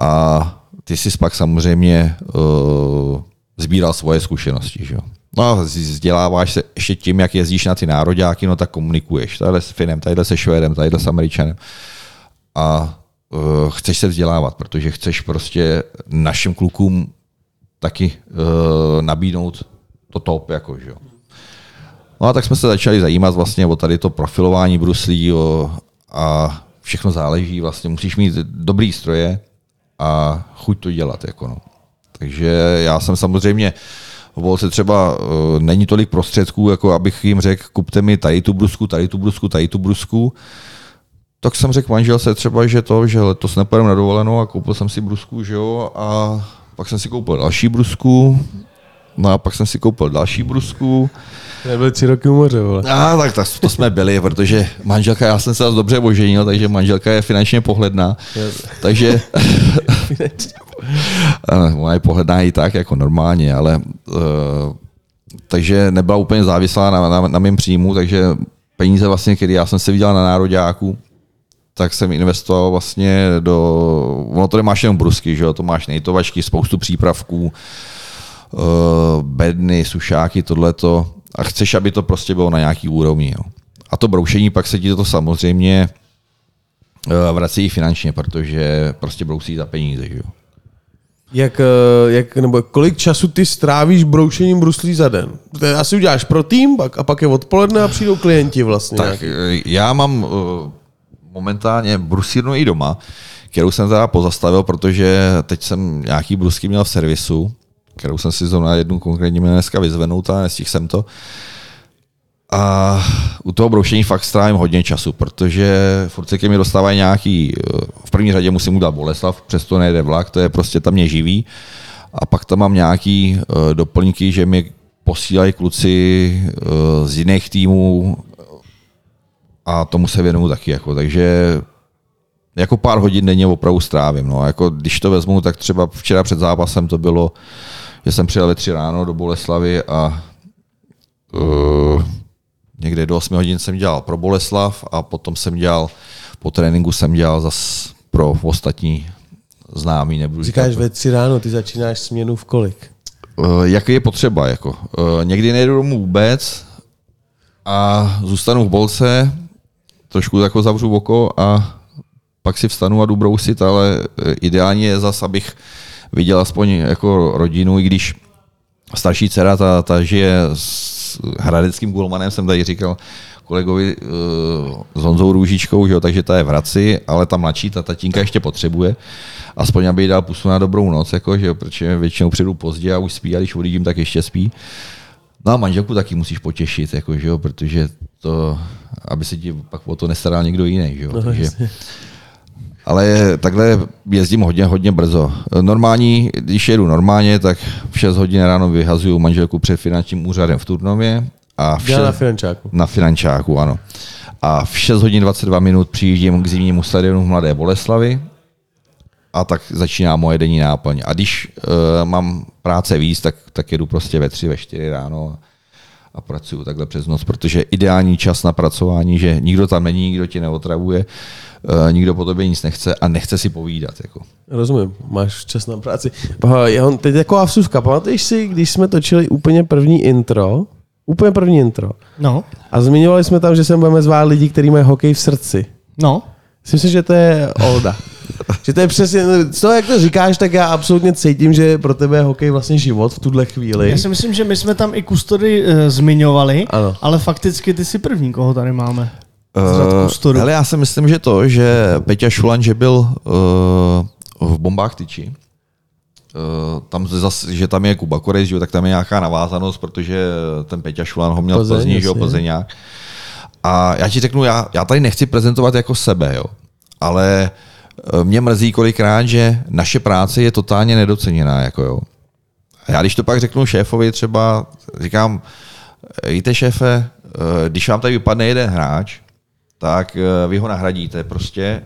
a ty jsi pak samozřejmě uh, sbíral svoje zkušenosti. Že? No a vzděláváš se ještě tím, jak jezdíš na ty nároďáky, no tak komunikuješ. Tadyhle s Finem, tadyhle se Švédem, tadyhle s Američanem. A uh, chceš se vzdělávat, protože chceš prostě našim klukům taky uh, nabídnout to top. Jako, že? No a tak jsme se začali zajímat vlastně o tady to profilování bruslí o, a všechno záleží. Vlastně musíš mít dobrý stroje, a chuť to dělat. Jako no. Takže já jsem samozřejmě v volce třeba uh, není tolik prostředků, jako abych jim řekl, kupte mi tady tu brusku, tady tu brusku, tady tu brusku. Tak jsem řekl manželce třeba, že to, že letos nepojedeme na dovolenou a koupil jsem si brusku, že jo, a pak jsem si koupil další brusku, no a pak jsem si koupil další brusku. Nebyli tři roky u moře, vole. A tak, tak to jsme byli, protože manželka, já jsem se vás dobře oženil, takže manželka je finančně pohledná. takže ona je pohledná i tak, jako normálně, ale uh, takže nebyla úplně závislá na, na, na mém příjmu, takže peníze vlastně, které já jsem si viděl na nároďáku, tak jsem investoval vlastně do, ono to nemáš jenom brusky, že jo, to máš nejtovačky, spoustu přípravků, uh, bedny, sušáky, tohleto, a chceš, aby to prostě bylo na nějaký úrovni. Jo. A to broušení pak se ti to samozřejmě uh, vrací finančně, protože prostě brousí za peníze. Že jo. Jak, eh, jak, nebo kolik času ty strávíš broušením bruslí za den? To Asi uděláš pro tým pak, a pak je odpoledne a přijdou klienti vlastně. Tak nějaký. eh, já mám momentálně brusírnu i doma, kterou jsem teda pozastavil, protože teď jsem nějaký brusky měl v servisu, kterou jsem si zrovna jednu konkrétně měl dneska vyzvenout a nestihl jsem to. A u toho broušení fakt strávím hodně času, protože furt ke mně dostávají nějaký, eh, v první řadě musím udělat Boleslav, přesto nejde vlak, to je prostě tam mě živí. A pak tam mám nějaký uh, doplňky, že mi posílají kluci uh, z jiných týmů a tomu se věnuju taky. Jako, takže jako pár hodin denně opravdu strávím. No. Jako, když to vezmu, tak třeba včera před zápasem to bylo, že jsem přijel ve tři ráno do Boleslavy a uh, někde do 8 hodin jsem dělal pro Boleslav a potom jsem dělal, po tréninku jsem dělal zas pro ostatní známý. Nebudu Říkáš říkat, ve tři ráno, ty začínáš směnu v kolik? uh, jaký je potřeba. Jako. Uh, někdy nejdu domů vůbec a zůstanu v bolce, trošku jako zavřu oko a pak si vstanu a jdu brousit, ale eh, ideálně je zas, abych viděl aspoň jako rodinu, i když starší dcera, ta, ta žije s hradeckým gulmanem, jsem tady říkal kolegovi uh, s Honzou Růžičkou, že jo, takže ta je v Hradci, ale ta mladší, ta tatínka ještě potřebuje, aspoň aby jí dal pusu na dobrou noc, jako, že jo, protože většinou přijdu pozdě a už spí a když odjíždím, tak ještě spí. No a manželku taky musíš potěšit, jako, že jo, protože to, aby se ti pak o to nestaral někdo jiný, že jo, No, takže, jasně. ale takhle jezdím hodně, hodně brzo. Normální, když jedu normálně, tak v 6 hodin ráno vyhazuju manželku před finančním úřadem v Turnově a v Dělá na šest- finančáku. na finančáku, ano. A v 6 hodin 22 minut přijíždím k zimnímu stadionu v Mladé Boleslavi a tak začíná moje denní náplň. A když uh, mám práce víc, tak, tak jedu prostě ve 3, ve 4 ráno a, a pracuju takhle přes noc, protože ideální čas na pracování, že nikdo tam není, nikdo tě neotravuje, uh, nikdo po tobě nic nechce a nechce si povídat. Jako. Rozumím, máš čas na práci. Aha, Já, teď jako vsuvka, pamatuješ si, když jsme točili úplně první intro, úplně první intro, No, a zmiňovali jsme tam, že sem budeme zvát lidi, kteří mají hokej v srdci. no. Myslím si, že to je Olda. Že to je přesně, z toho, jak to říkáš, tak já absolutně cítím, že pro tebe je hokej vlastně život v tuhle chvíli. Já si myslím, že my jsme tam i kustody uh, zmiňovali, Ano. ale fakticky ty jsi první, koho tady máme. Uh, kustodu. hele, já si myslím, že to, že Peťa Šulan, že byl uh, v bombách tyči, Uh, tam zase, že tam je Kuba Korejs, tak tam je nějaká navázanost, protože ten Peťa Šulan ho měl Plzeň, v Plzni, že jo. Plzeňák. A já ti řeknu, já, já tady nechci prezentovat jako sebe, jo, ale eh, mě mrzí kolikrát, že naše práce je totálně nedoceněná, jako jo. A já když to pak řeknu šéfovi třeba, říkám, víte šéfe, eh, když vám tady vypadne jeden hráč, tak eh, vy ho nahradíte prostě,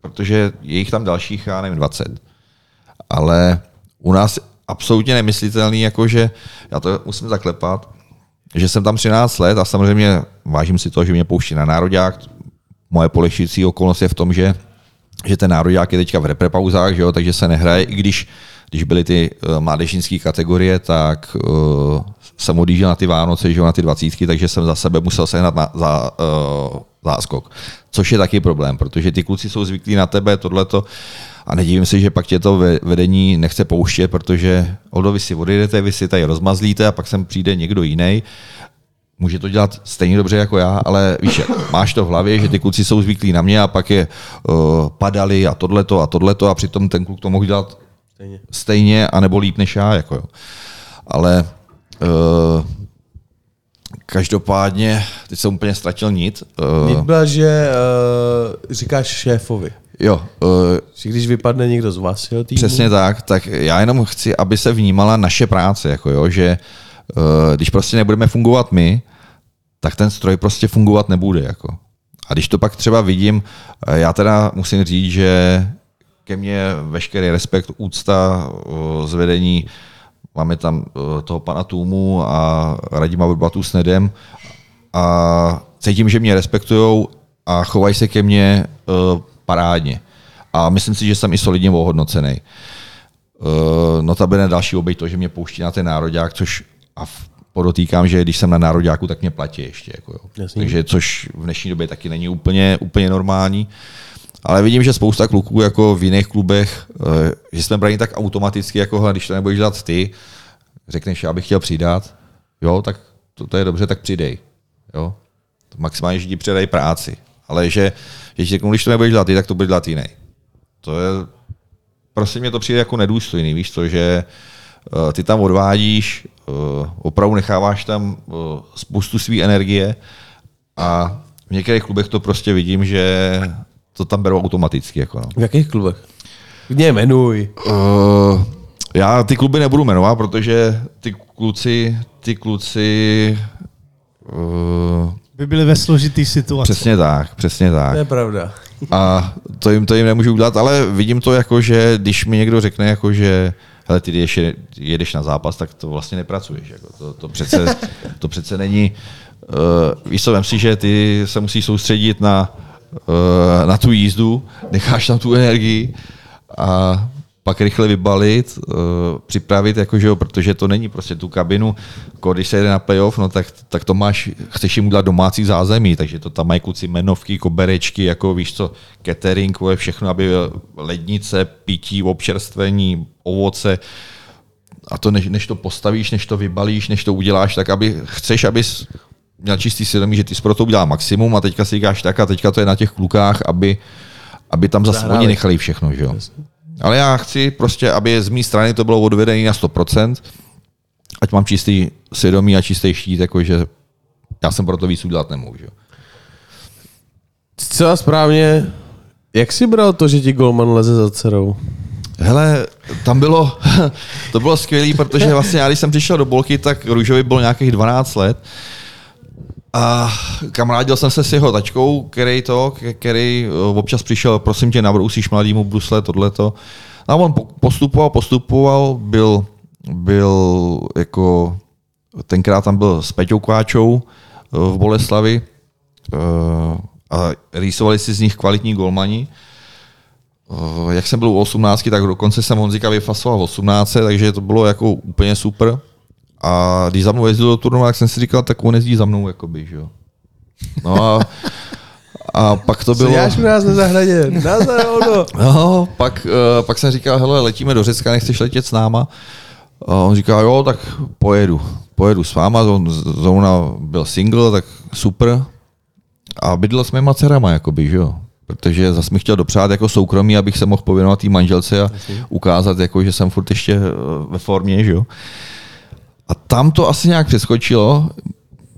protože je jich tam dalších, já nevím, 20. Ale u nás absolutně nemyslitelný, jako že, já to musím zaklepat, že jsem tam 13 let a samozřejmě vážím si to, že mě pouští na nároďák. Moje polehčující okolnost je v tom, že, že ten nároďák je teďka v reprepauzách, že jo, takže se nehraje, i když když byly ty uh, mládežnické kategorie, tak uh, jsem odjížděl na ty Vánoce, že jo, na ty dvacítky, takže jsem za sebe musel sehnat na, za, uh, záskok. Což je taky problém, protože ty kluci jsou zvyklí na tebe, tohleto, a nedivím se, že pak tě to ve- vedení nechce pouštět, protože Oldo, vy si odejdete, vy si tady rozmazlíte a pak sem přijde někdo jiný. Může to dělat stejně dobře jako já, ale víš, máš to v hlavě, že ty kluci jsou zvyklí na mě a pak je uh, padali a tohleto a tohleto a přitom ten kluk to mohl dělat Stejně. stejně a nebo líp než já. Jako jo. Ale uh, každopádně, teď jsem úplně ztratil nit. Uh, byla, že uh, říkáš šéfovi, jo, uh, že když vypadne někdo z vašeho týmu, Přesně tak, tak já jenom chci, aby se vnímala naše práce, jako jo, že uh, když prostě nebudeme fungovat my, tak ten stroj prostě fungovat nebude. Jako. A když to pak třeba vidím, eh, já teda musím říct, že ke mně veškerý respekt, úcta, eh, zvedení, máme tam eh, toho pana Tůmu a Radima Burbatu s Nedem a cítím, že mě respektují a chovají se ke mně eh, parádně. A myslím si, že jsem i solidně ohodnocený. Notabene další obejť to, že mě pouští na ten nároďák, což a v- podotýkám, že když jsem na nároďáku, tak mě platí ještě. Jako jo. Jasně. Takže což v dnešní době taky není úplně, úplně normální. Ale vidím, že spousta kluků jako v jiných klubech, eh, že jsme braní tak automaticky, jako hele, když to nebudeš dělat ty, řekneš, já bych chtěl přidat, jo, tak to, to je dobře, tak přidej. Jo. Maximálně, že ti předají práci. Ale že, že ti řeknu, když to nebudeš dělat ty, tak to bude dělat jiný. To je, prostě mě to přijde jako nedůstojný, víš co, že uh, ty tam odvádíš, uh, opravdu necháváš tam uh, spoustu své energie a v některých klubech to prostě vidím, že to tam berou automaticky. Jako no. v jakých klubech? Mě jmenuj. Uh, já ty kluby nebudu jmenovat, protože ty kluci, ty kluci uh, By byli ve složitý situaci. přesně tak, přesně tak. To je pravda. A to jim, to jim nemůžu udělat, ale vidím to jako, že když mi někdo řekne, jako, že hele, ty jedeš, jedeš na zápas, tak to vlastně nepracuješ. Jako. To, to, přece, to přece není uh, víš co, vem si, že ty se musíš soustředit na, uh, na tu jízdu, necháš tam tu energii a pak rychle vybalit, uh, připravit, jakože, protože to není prostě tu kabinu, jako když se jede na playoff, no tak, tak to máš, chceš jim udělat domácí zázemí, takže to tam mají kluci menovky, koberečky, jako víš co, catering, všechno, aby lednice, pití, občerstvení, ovoce, a to než, než to postavíš, než to vybalíš, než to uděláš, tak aby chceš, abys měl čistý svědomí, že ty jsi pro to udělal maximum a teďka si říkáš tak a teďka to je na těch klukách, aby, aby tam zase oni nechali všechno. Že jo? Ale já chci prostě, aby z mé strany to bylo odvedené na 100%, ať mám čistý svědomí a čistý štít, jakože já jsem pro to víc udělat nemůžu. Zcela správně. Jak jsi bral to, že ti Golman leze za dcerou? Hele, tam bylo, to bylo skvělé, protože vlastně já, když jsem přišel do Bolky, tak Růžovi bylo nějakých 12 let. A kamarádil jsem se s jeho tačkou, který to, který eh, občas přišel, prosím tě, nabrousíš mladýmu brusle, tohleto. A on postupoval, postupoval, byl, byl jako, tenkrát tam byl s Peťou Kváčou eh, v Boleslavi eh, a rýsovali si z nich kvalitní golmani. Jak jsem byl u 18, tak dokonce jsem Honzika vyfasoval v 18, takže to bylo jako úplně super. A když za mnou jezdil do turnu, tak jsem si říkal, tak on jezdí za mnou, jakoby, že jo. No a, a pak to bylo... Co nás na zahradě? Na no, pak, uh, pak jsem říkal, hele, letíme do Řecka, nechceš letět s náma? A on říkal, jo, tak pojedu. Pojedu s váma, on zrovna byl single, tak super. A bydlel s mýma dcerama, jakoby, že jo protože zase mi chtěl dopřát jako soukromí, abych se mohl pověnovat té manželce a ukázat, jako, že jsem furt ještě eh, ve formě. Že jo? A tam to asi nějak přeskočilo,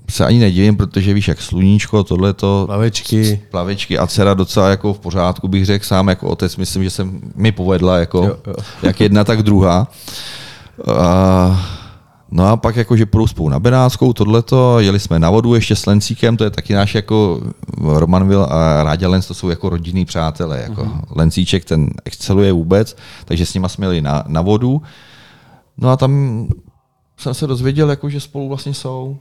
se ani nedivím, protože víš, jak sluníčko, tohle to. Plavečky. Plavečky a dcera docela jako v pořádku, bych řekl sám jako otec, myslím, že jsem mi povedla jako, jo, jo. jak jedna, tak druhá. A, no a pak jako, že půjdu spolu na Benátskou, tohleto, jeli jsme na vodu ještě s Lencíkem, to je taky náš jako Romanville a Ráďa Lenc, to jsou jako rodinní přátelé. Jako mm-hmm. Lencíček, ten exceluje vůbec, takže s nima jsme jeli na, na vodu. No a tam jsem se dozvěděl, jako, že spolu vlastně jsou.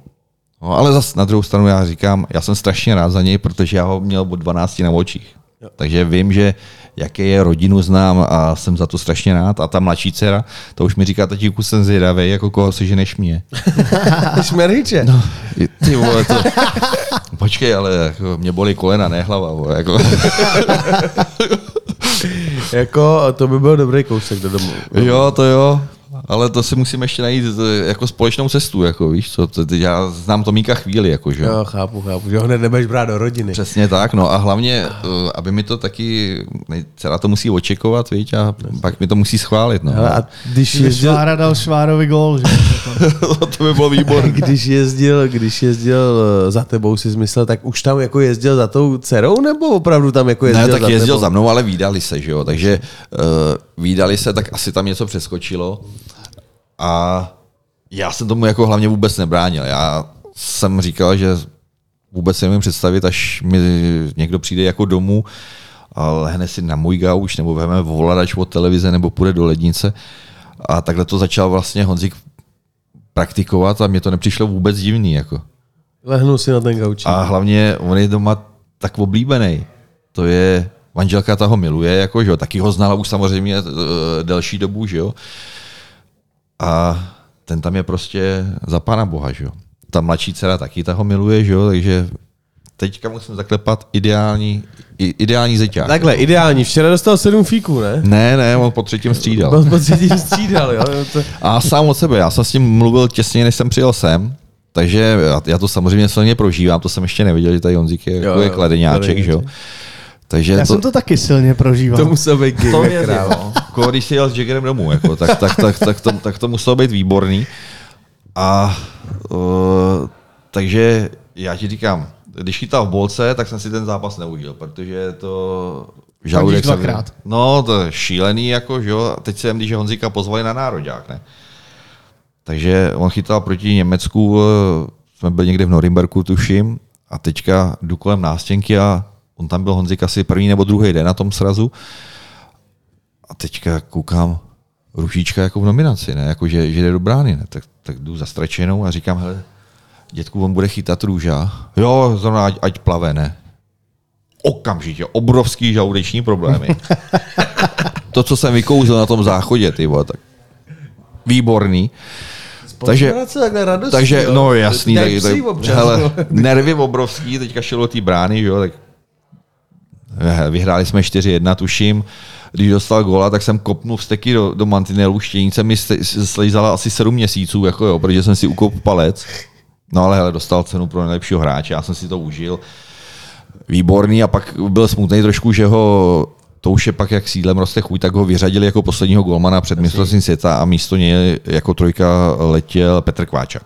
No, ale zase na druhou stranu já říkám, já jsem strašně rád za něj, protože já ho měl od 12 na očích. Jo. Takže vím, že jaké je rodinu znám a jsem za to strašně rád. A ta mladší dcera, to už mi říká, tatíku jsem zvědavý, jako koho si ženeš mě. Šmerhiče. No, ty vole, to... Počkej, ale jako, mě bolí kolena, ne hlava. Vole, jako. jako, to by byl dobrý kousek do domu. Jo, to jo ale to si musíme ještě najít eh, jako společnou cestu, jako víš co, to, já znám Tomíka chvíli, jako že jo. chápu, chápu, že ho hned nebudeš brát do rodiny. Přesně tak, no a hlavně, eh, aby mi to taky, celá to musí očekovat, víš, a pak mi to musí schválit, no. Hele, a když jezdil... Švára dal Švárovi gol, že? to by bylo výborné. když jezdil, když jezdil eh, za tebou, si zmyslel, tak už tam jako jezdil za tou dcerou, nebo opravdu tam jako jezdil Ne, tak za jezdil tebou? za mnou, ale výdali se, že jo, takže uh, výdali se, tak asi tam něco přeskočilo. A já jsem tomu jako hlavně vůbec nebránil. Já jsem říkal, že vůbec si nemůžu představit, až mi někdo přijde jako domů a lehne si na můj gauč, nebo vezme voladač od televize, nebo půjde do lednice. A takhle to začal vlastně Honzik praktikovat a mě to nepřišlo vůbec divný. Jako. Lehnu si na ten gauč. A hlavně on je doma tak oblíbený. To je, manželka ta ho miluje, jako, že jo, taky ho znala už samozřejmě uh, delší dobu, že jo. A ten tam je prostě za pána boha, že jo. Ta mladší dcera taky ta ho miluje, že jo, takže teďka musím zaklepat ideální, ideální zeťák. Takhle, ideální. Včera dostal sedm fíků, ne? Ne, ne, on po třetím střídal. On po třetím střídal, jo. To... A sám od sebe, já jsem s ním mluvil těsně, než jsem přijel sem, takže já to samozřejmě silně prožívám, to jsem ještě neviděl, že tady Honzík je, jo, jako je kladeňáček, že jo. Takže Já to, jsem to taky silně prožíval. To musel být no. Jako když jsi jel s Jaggerem domů, jako, tak, tak, tak, tak, to, tak to muselo být výborný. A uh, takže já ti říkám, když chytal v bolce, tak jsem si ten zápas neužil, protože to žaludek dvakrát. No, to je šílený, jako, že jo. Teď jsem, když Honzíka pozvali na nároďák, ne? Takže on chytal proti Německu, eh, jsme byli někde v Norimberku, tuším, a teďka jdu kolem nástěnky a On tam byl Honzik asi první nebo druhý den na tom srazu. A teďka koukám, rušička jako v nominaci, ne? Jako, že, že jde do brány, ne? Tak, tak jdu zastračenou a říkám, hele, dětku, on bude chytat růža. Jo, zrovna ať, ať plave, ne. Okamžitě, obrovský žaludeční problémy. to, co jsem vykouzl na tom záchodě, ty vole, tak výborný. Takže, takhle radostný, takže jo. no jasný, tak, tak, hele, nervy obrovský, teďka šel do té brány, že jo, tak vyhráli jsme 4-1, tuším. Když dostal góla, tak jsem kopnul vsteky do, do mantinelu, štěnice mi slejzala asi 7 měsíců, jako jo, protože jsem si ukop palec. No ale hele, dostal cenu pro nejlepšího hráče, já jsem si to užil. Výborný a pak byl smutný trošku, že ho to už je pak jak sídlem roste chuť, tak ho vyřadili jako posledního golmana před mistrovstvím světa a místo něj jako trojka letěl Petr Kváča.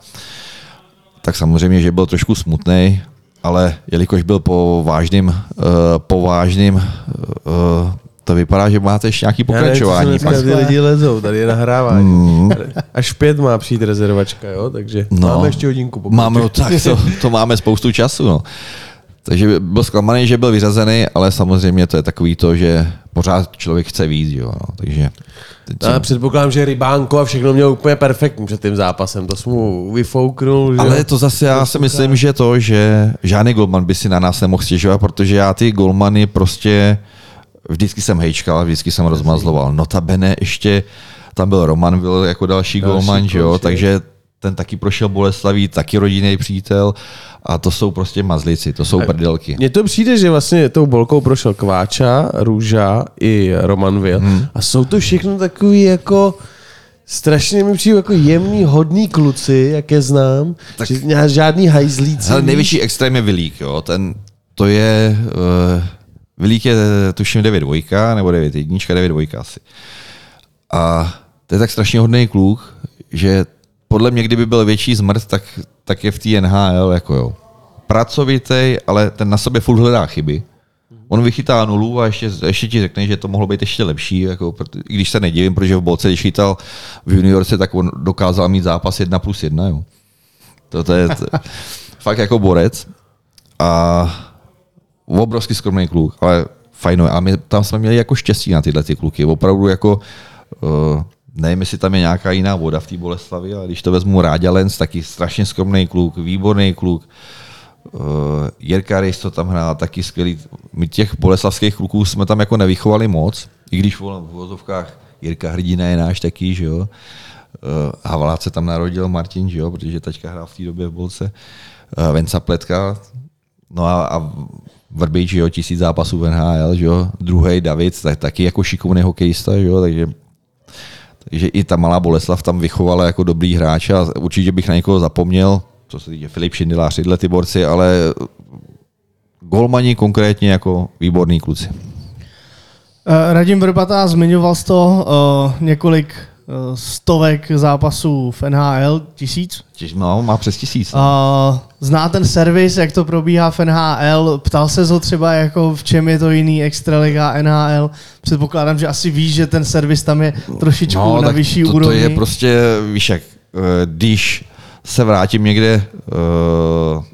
Tak samozřejmě, že byl trošku smutný, ale jelikož byl po vážným, uh, po vážným uh, to vypadá, že máte ještě nějaký Já nevím, pokračování. dneska ty lidi lezou, tady je nahrávání. Až v pět má přijít rezervačka, jo, takže No. máme ještě hodinku. pokud. Máme, no, tak to, to máme spoustu času. No. Takže byl zklamaný, že byl vyřazený, ale samozřejmě to je takový to, že pořád člověk chce víc. Jo, no. Takže teď, Já předpokládám, že Rybánko a všechno měl úplně perfektní před tím zápasem. To jsem mu vyfouknul. Že? ale to zase já si myslím, že to, že žádný golman by si na nás nemohl stěžovat, protože já ty golmany prostě vždycky jsem hejčkal, vždycky jsem rozmazloval. Notabene ještě tam byl Roman, byl jako další, Další golman, že jo, takže ten taky prošel Boleslaví, taky rodinný přítel a to jsou prostě mazlici, to jsou prdelky. Mně to přijde, že vlastně tou bolkou prošel Kváča, Růža i Roman Vil. Hmm. A jsou to všechno takový jako strašně mi přijde jako jemný, hodný kluci, jak je znám. Tak, že žádný hajzlíci. Hele, největší extrém je Vilík, jo. Ten, to je, uh, Vilík je tuším 9 dvojka, nebo 9 jednička, 9 dvojka asi. A to je tak strašně hodný kluk, že podle mě, kdyby byl větší zmrt, tak, tak je v té NHL jako jo. Pracovitý, ale ten na sobě furt hledá chyby. On vychytá nulu a ještě, ještě ti řekne, že to mohlo být ještě lepší, jako, i když se nedivím, protože v bolce, když chytal v juniorce, tak on dokázal mít zápas 1 plus 1. Jo. To, to je to, fakt jako borec. A obrovský skromný kluk, ale fajno. A my tam jsme měli jako štěstí na tyhle ty kluky. Opravdu jako, uh, nevím, jestli tam je nějaká jiná voda v té Boleslavi, ale když to vezmu Ráďa Lenz, taky strašně skromný kluk, výborný kluk. Uh, Jirka Rejs to tam hrál, taky skvělý. My těch boleslavských kluků jsme tam jako nevychovali moc, i když v vozovkách Jirka Hrdina je náš taky, že jo. Uh, Havalát se tam narodil Martin, že jo, protože taťka hrál v té době v Bolce. Uh, Venca Pletka, no a, a Vrbič, jo, tisíc zápasů v NHL, že jo, druhý David, tak, taky jako šikovný hokejista, že jo, takže takže i ta malá Boleslav tam vychovala jako dobrý hráč a určitě bych na někoho zapomněl, co se týče Filip Šindelář, tyhle ty borci, ale golmani konkrétně jako výborní kluci. Eh, Radim Vrbata, zmiňoval jsi to uh, několik uh, stovek zápasů v NHL, tisíc. No, má přes tisíc. Uh, zná ten servis, jak to probíhá v NHL, ptal se ho třeba, jako v čem je to jiný Extraliga, NHL. Předpokládám, že asi víš, že ten servis tam je trošičku no, na vyšší to, to úrovni. je prostě, víš jak, eh, když se vrátím někde uh,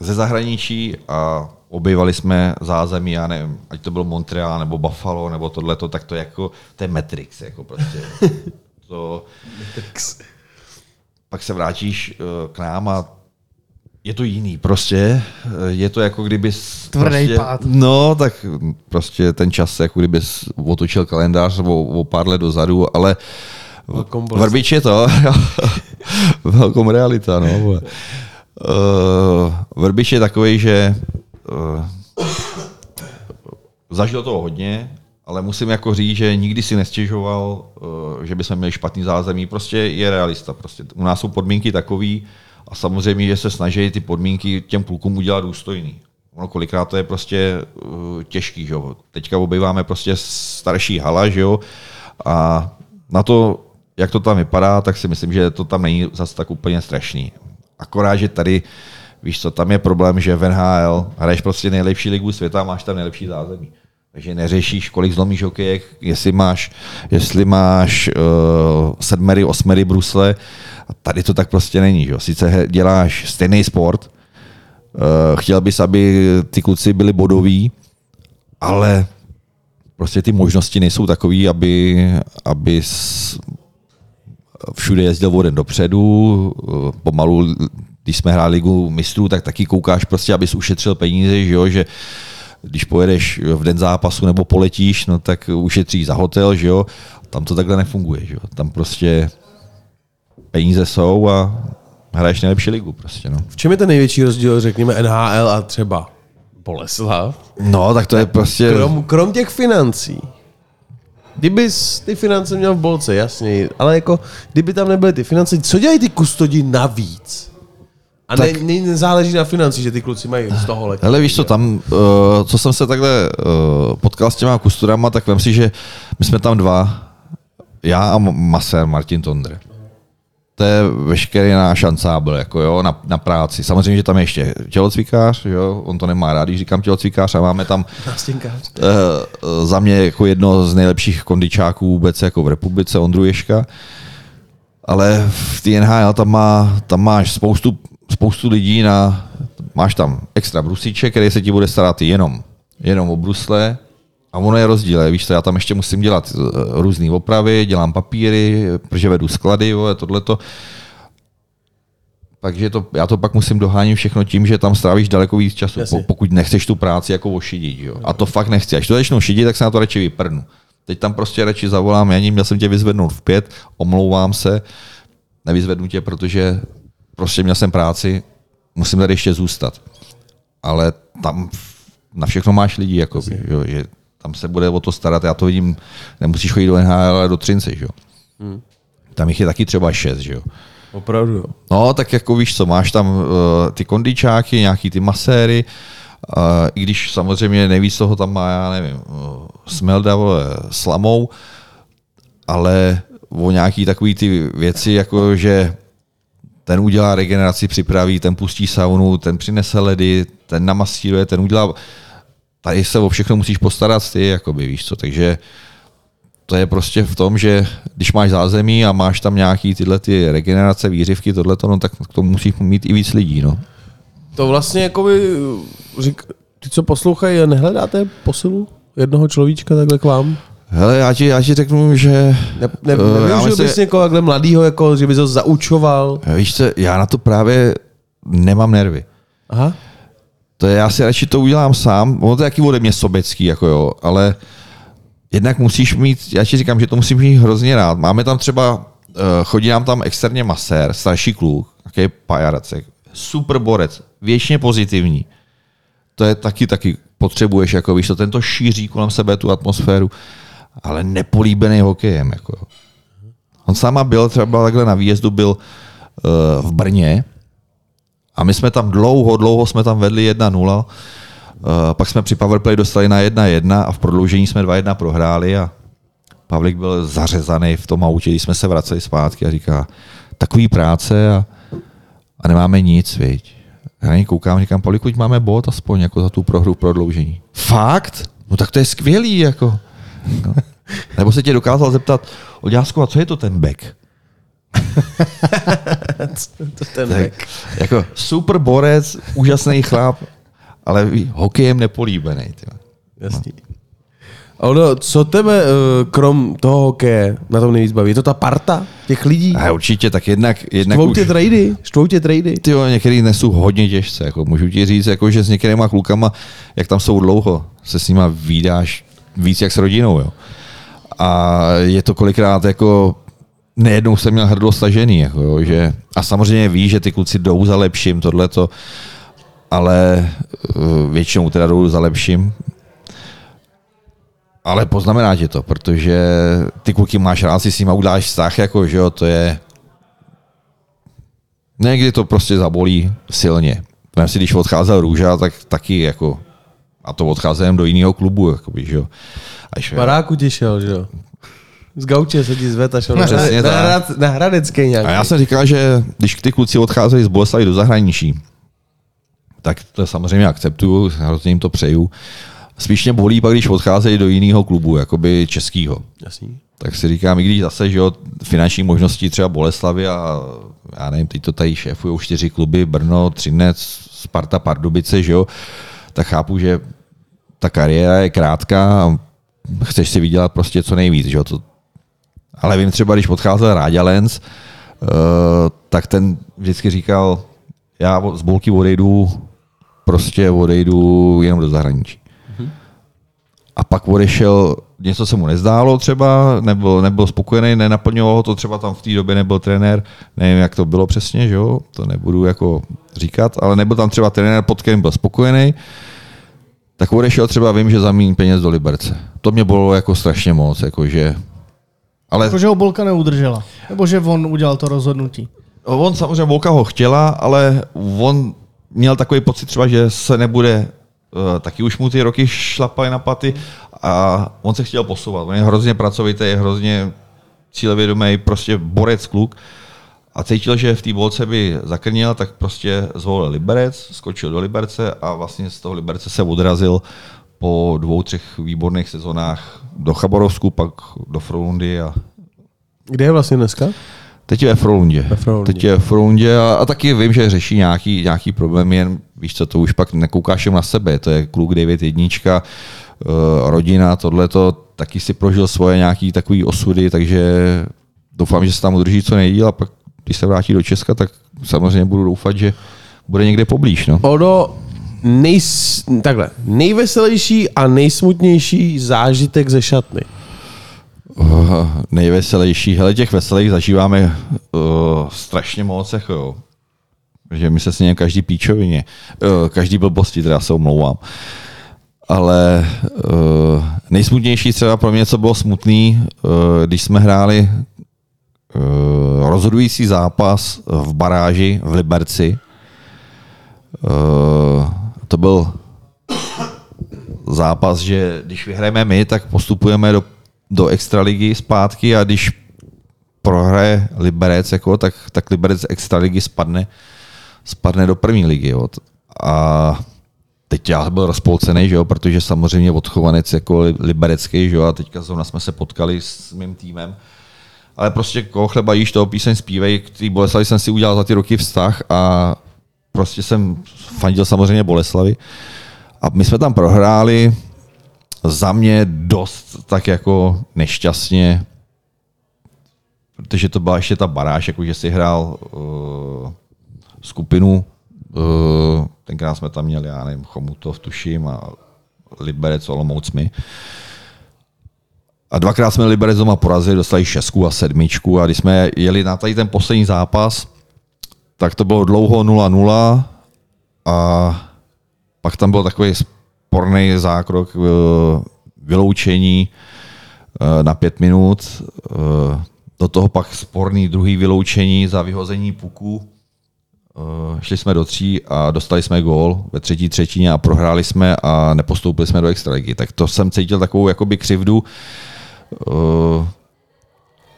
ze zahraničí a objevali jsme zázemí, já nevím, ať to byl Montreal nebo Buffalo nebo tohleto, tak to je jako, to je Matrix, jako prostě. to, pak se vrátíš uh, k nám a je to jiný, prostě. eh, Je to jako kdyby... Tvrdý prostě, pád. No, tak prostě ten čas, jako kdyby otočil kalendář o, o pár let dozadu, ale. Vrbič je to. Velkom realita, no. vole. Uh, Vrbič je takový, že uh, zažil toho hodně, ale musím jako říct, že nikdy si nestěžoval, uh, že bychom měli špatný zázemí. Prostě je realista. Prostě u nás jsou podmínky takový a samozřejmě, že se snaží ty podmínky těm klukům udělat důstojný. Ono kolikrát to je prostě uh, těžký, že jo. Teďka obýváme prostě starší hala, že jo, a na to, jak to tam vypadá, tak si myslím, že to tam není zase tak úplně strašný. Akorát, že tady, víš co, tam je problém, že v NHL hraješ prostě nejlepší ligu světa a máš tam nejlepší zázemí. Takže neřešíš, kolik zlomíš hokejek, jestli máš, jestli máš uh, sedmery, osmery brusle. A tady to tak prostě není. Že? Sice děláš stejný sport, uh, chtěl bys, aby ty kluci byli bodoví, ale prostě ty možnosti nejsou takové, aby, aby všude jezdil o den dopředu, eh, pomalu když jsme hráli ligu mistrů, tak taky koukáš prostě, abys ušetřil peníze, že jo, že když pojedeš v den zápasu nebo poletíš, no tak ušetříš za hotel, že jo. Tam to takhle nefunguje, že jo. Tam prostě peníze jsou a hraješ nejlepší ligu prostě, no. V čem je ten největší rozdíl, řekněme, NHL a třeba Boleslav? No, tak to je prostě... Krom, krom těch financí. Kdybys ty finance měl v bolce, jasně, ale jako, kdyby tam nebyly ty finance, co dělají ty kustodi navíc? A tak... ne, ne, nezáleží na financí, že ty kluci mají z toho letí. Hele, víš co, tam, uh, co jsem se takhle uh, potkal s těma kusturama, tak vem si, že my jsme tam dva, já a masér Martin Tondr. To je veškerý náš ansábl, jako jo, na, na, práci. Samozřejmě, že tam je ještě tělocvikář, jo, on to nemá rád, když říkám tělocvikář a máme tam uh, za mě jako jedno z nejlepších kondičáků vůbec jako v republice, Ondru Ješka. Ale v té NHL tam, má, tam máš spoustu spoustu lidí na, máš tam extra brusíček, který se ti bude starat jenom, jenom o brusle, a ono je rozdíl, víš co, já tam ještě musím dělat eh, různé opravy, dělám papíry, protože vedu sklady, vole, tohleto. Takže to, já to pak musím dohánit všechno tím, že tam strávíš daleko víc času, Jasně. pokud nechceš tu práci jako ošidit. Jo. A to fakt nechci. Až to začnu šidit, tak se na to radši vyprnu. Teď tam prostě radši zavolám, já měl jsem tě vyzvednout v pět, omlouvám se, nevyzvednu tě, protože prostě měl jsem práci, musím tady ještě zůstat. Ale tam na všechno máš lidi, jako, jo, že tam se bude o to starat, já to vidím, nemusíš chodit do NHL, ale do Třince, jo. Hmm. Tam jich je taky třeba šest, že jo. Opravdu, jo. No, tak jako víš co, máš tam uh, ty kondičáky, nějaký ty maséry, uh, i když samozřejmě nejvíc toho tam má, já nevím, uh, Smelda, vole, slamou, ale o nějaký takový ty věci, jako že ten udělá regeneraci, připraví, ten pustí saunu, ten přinese ledy, ten namastíruje, ten udělá... Tady se o všechno musíš postarat ty, jakoby, víš co, takže to je prostě v tom, že když máš zázemí a máš tam nějaký tyhle ty regenerace, výřivky, tohleto, no, tak k tomu musíš mít i víc lidí, no. To vlastně jakoby, řík, ty, co poslouchají, nehledáte posilu jednoho človíčka takhle k vám? Hele, já ti, já ti řeknu, že... Ne, ne, uh, nevyužil bys někoho takhle mladýho, jako, že bys ho zaučoval? Víš co, já na to právě nemám nervy. Aha. To je, já si radši to udělám sám, ono to je jaký ode mě sobecký, jako jo, ale jednak musíš mít, já ti říkám, že to musím mít hrozně rád. Máme tam třeba, uh, chodí nám tam externě masér, starší kluk, jaký pajaracek, super borec, věčně pozitivní. To je taky, taky potřebuješ, jako víš, to tento šíří kolem sebe tu atmosféru ale nepolíbený hokejem. Jako. On sama byl třeba takhle na výjezdu, byl uh, v Brně a my jsme tam dlouho, dlouho jsme tam vedli 1-0. Uh, eh, pak jsme při powerplay dostali na 1-1 a v prodloužení jsme 2-1 prohráli a Pavlik byl zařezaný v tom autě, když jsme se vraceli zpátky a říká, takový práce a, a nemáme nic, viď. Já na koukám, říkám, Pavlik, máme bod aspoň jako za tu prohru v prodloužení. Fakt? No tak to je skvělý, jako. No. Nebo se tě dokázal zeptat, Oďásku, a co je to ten back? to ten tak, back. Jako super borec, úžasný chlap, ale hokejem nepolíbený. Jasný. No. Ono, co tebe, eh, krom toho hokeje, na tom nejvíc baví? Je to ta parta těch lidí? A určitě, tak jednak... jednak Štvou tě trady? Štvou tě trady? Ty jo, některý nesou hodně těžce. Jako můžu ti říct, jako, že s některýma klukama, jak tam jsou dlouho, se s nima výdáš víc jak s rodinou. Jo. A je to kolikrát jako nejednou jsem měl hrdlo stažený. Jako, jo, že, a samozřejmě ví, že ty kluci jdou za lepším, tohleto, ale eh, většinou teda jdou za lepším. Ale poznamená tě to, protože ty kluky máš rád, si s nimi uděláš vztah, jako, že jo, to je... Někdy to prostě zabolí silně. Vem si, když odcházel Růža, tak taky jako a to odcházím do jiného klubu, jakoby, že jo. Až, Baráku ti šel, že jo. Z gauče se ti zved a šel na, na, na Hradecké nějak. A já jsem říkal, že když ty kluci odcházejí z Boleslavy do zahraničí, tak to samozřejmě akceptuju, hrozně jim to přeju. Spíš mě bolí pak, když odcházejí do jiného klubu, jakoby českýho. Jasný. Tak si říkám, i když zase, že jo, finanční možnosti třeba Boleslavy a já nevím, teď to tady šéfují čtyři kluby, Brno, Třinec, Sparta, Pardubice, že jo, tak chápu, že ta kariéra je krátká a chceš si vydělat prostě co nejvíc. Že? To, ale vím třeba, když odcházel Ráďa Lenz, uh, tak ten vždycky říkal, já z Bolky odejdu, prostě odejdu jenom do zahraničí. A pak odešel, něco se mu nezdálo třeba, nebyl, nebyl spokojený, nenaplňovalo to, třeba tam v té době nebyl trenér, nevím, jak to bylo přesně, že jo, to nebudu jako říkat, ale nebyl tam třeba trenér, pod kterým byl spokojený, tak odešel třeba, vím, že zamíň peněz do Liberce. To mě bylo jako strašně moc, jakože ale... Jako, že ho Bolka neudržela. Nebo že on udělal to rozhodnutí. On samozřejmě Volka ho chtěla, ale on měl takový pocit třeba, že se nebude uh, taky už mu ty roky šlapaly na paty a on se chtěl posouvat. On je hrozně pracovitý, je hrozně cílevědomý, prostě borec kluk a cítil, že v té bolce by zakrnil, tak prostě zvolil Liberec, skočil do Liberce a vlastně z toho Liberce se odrazil po dvou, třech výborných sezónách do Chabarovsku, pak do Frolundy a Kde je vlastně dneska? Teď je ve Frolundě. Ve Frolundě. Teď je ve Frolundě a, a, taky vím, že řeší nějaký, nějaký problém, jen víš co, to už pak nekoukáš jen na sebe, to je kluk 9 jednička, uh, rodina, tohle to taky si prožil svoje nějaký takový osudy, takže doufám, že se tam udrží co nejdíl a pak, když se vrátí do Česka, tak samozřejmě budu doufat, že bude někde poblíž. No. Odo, nejs, takhle, nejveselější a nejsmutnější zážitek ze šatny. Uh, nejveselější. Hele, těch veselých zažíváme uh, strašně moc, jako jo. Že my se snějeme každý píčovině, uh, každý blbosti, teda se omlouvám. Ale uh, nejsmutnější třeba pro mě, co bylo smutný, uh, když jsme hráli rozhodující zápas v baráži v Liberci. Uh, to byl zápas, že když vyhrajeme my, tak postupujeme do do extraligy zpátky a když prohraje Liberec, jako, tak, tak Liberec z extraligy spadne, spadne do první ligy. Jo. A teď já byl rozpolcený, že jo, protože samozřejmě odchovanec jako liberecký, že jo, a teďka zrovna jsme se potkali s mým týmem. Ale prostě koho chleba jíš, toho píseň zpívej, k té Boleslavi jsem si udělal za ty roky vztah a prostě jsem fandil samozřejmě Boleslavy. A my jsme tam prohráli, za mě dost tak jako nešťastně, protože to byla ještě ta baráž, jako že si hrál uh, skupinu, uh, tenkrát jsme tam měli, já nevím, Chomutov, tuším, a Liberec, Olomouc my. A dvakrát jsme Liberec doma porazili, dostali šestku a sedmičku a když jsme jeli na tady ten poslední zápas, tak to bylo dlouho 0-0 a pak tam byl takový sporný zákrok vyloučení eh, na pět minut. Eh, do toho pak sporný druhý vyloučení za vyhození puku. Eh, šli jsme do tří a dostali jsme gól ve třetí třetině a prohráli jsme a nepostoupili jsme do extraligy. Tak to jsem cítil takovou jakoby křivdu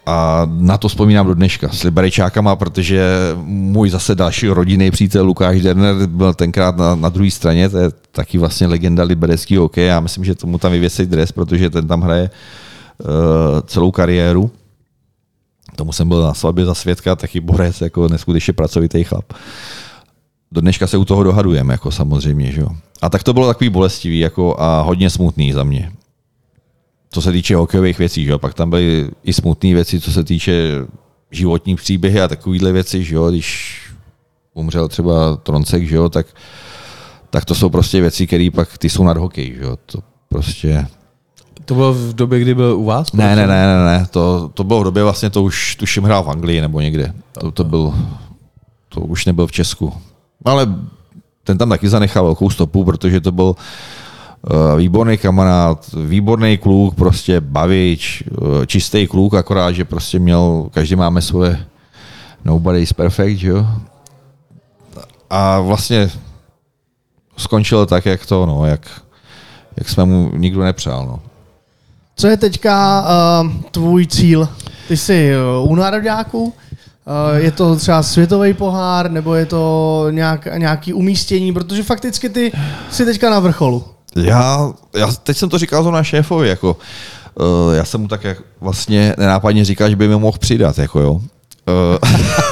a na to vzpomínám do dneška s Liberečákama, protože můj zase další rodinný přítel Lukáš Derner byl tenkrát na, na druhé straně, to je taky vlastně legenda libereckého hokeje. Já myslím, že tomu tam vyvěsí dres, protože ten tam hraje uh, celou kariéru. Tomu jsem byl na svatbě za svědka, taky borec, jako neskutečně pracovitý chlap. Do dneška se u toho dohadujeme, jako samozřejmě. Že jo. A tak to bylo takový bolestivý jako a hodně smutný za mě co se týče hokejových věcí, že jo? pak tam byly i smutné věci, co se týče životní příběhy a takovéhle věci, že jo? když umřel třeba Troncek, že jo? Tak, tak to jsou prostě věci, které pak ty jsou nad hokej. Že jo? To prostě... To bylo v době, kdy byl u vás? Ne, ne, ne, ne, ne. To, to bylo v době vlastně, to už tuším hrál v Anglii nebo někde. To, to, byl, to už nebyl v Česku. Ale ten tam taky zanechal velkou stopu, protože to byl výborný kamarád, výborný kluk, prostě bavič, eh, čistý kluk, akorát, že prostě měl, každý máme svoje nobody is perfect, jo? A vlastně skončilo tak, jak to, no, jak, jak jsme mu nikdo nepřál, no. Co je teďka uh, tvůj cíl? Ty jsi u nároďáků? Je to třeba světový pohár, nebo je to nějak, nějaký umístění? Protože fakticky ty jsi teďka na vrcholu. Já, já teď jsem to říkal to na šéfovi, jako, uh, já jsem mu tak jak vlastně nenápadně říkal, že by mi mohl přidat, jako jo. Uh,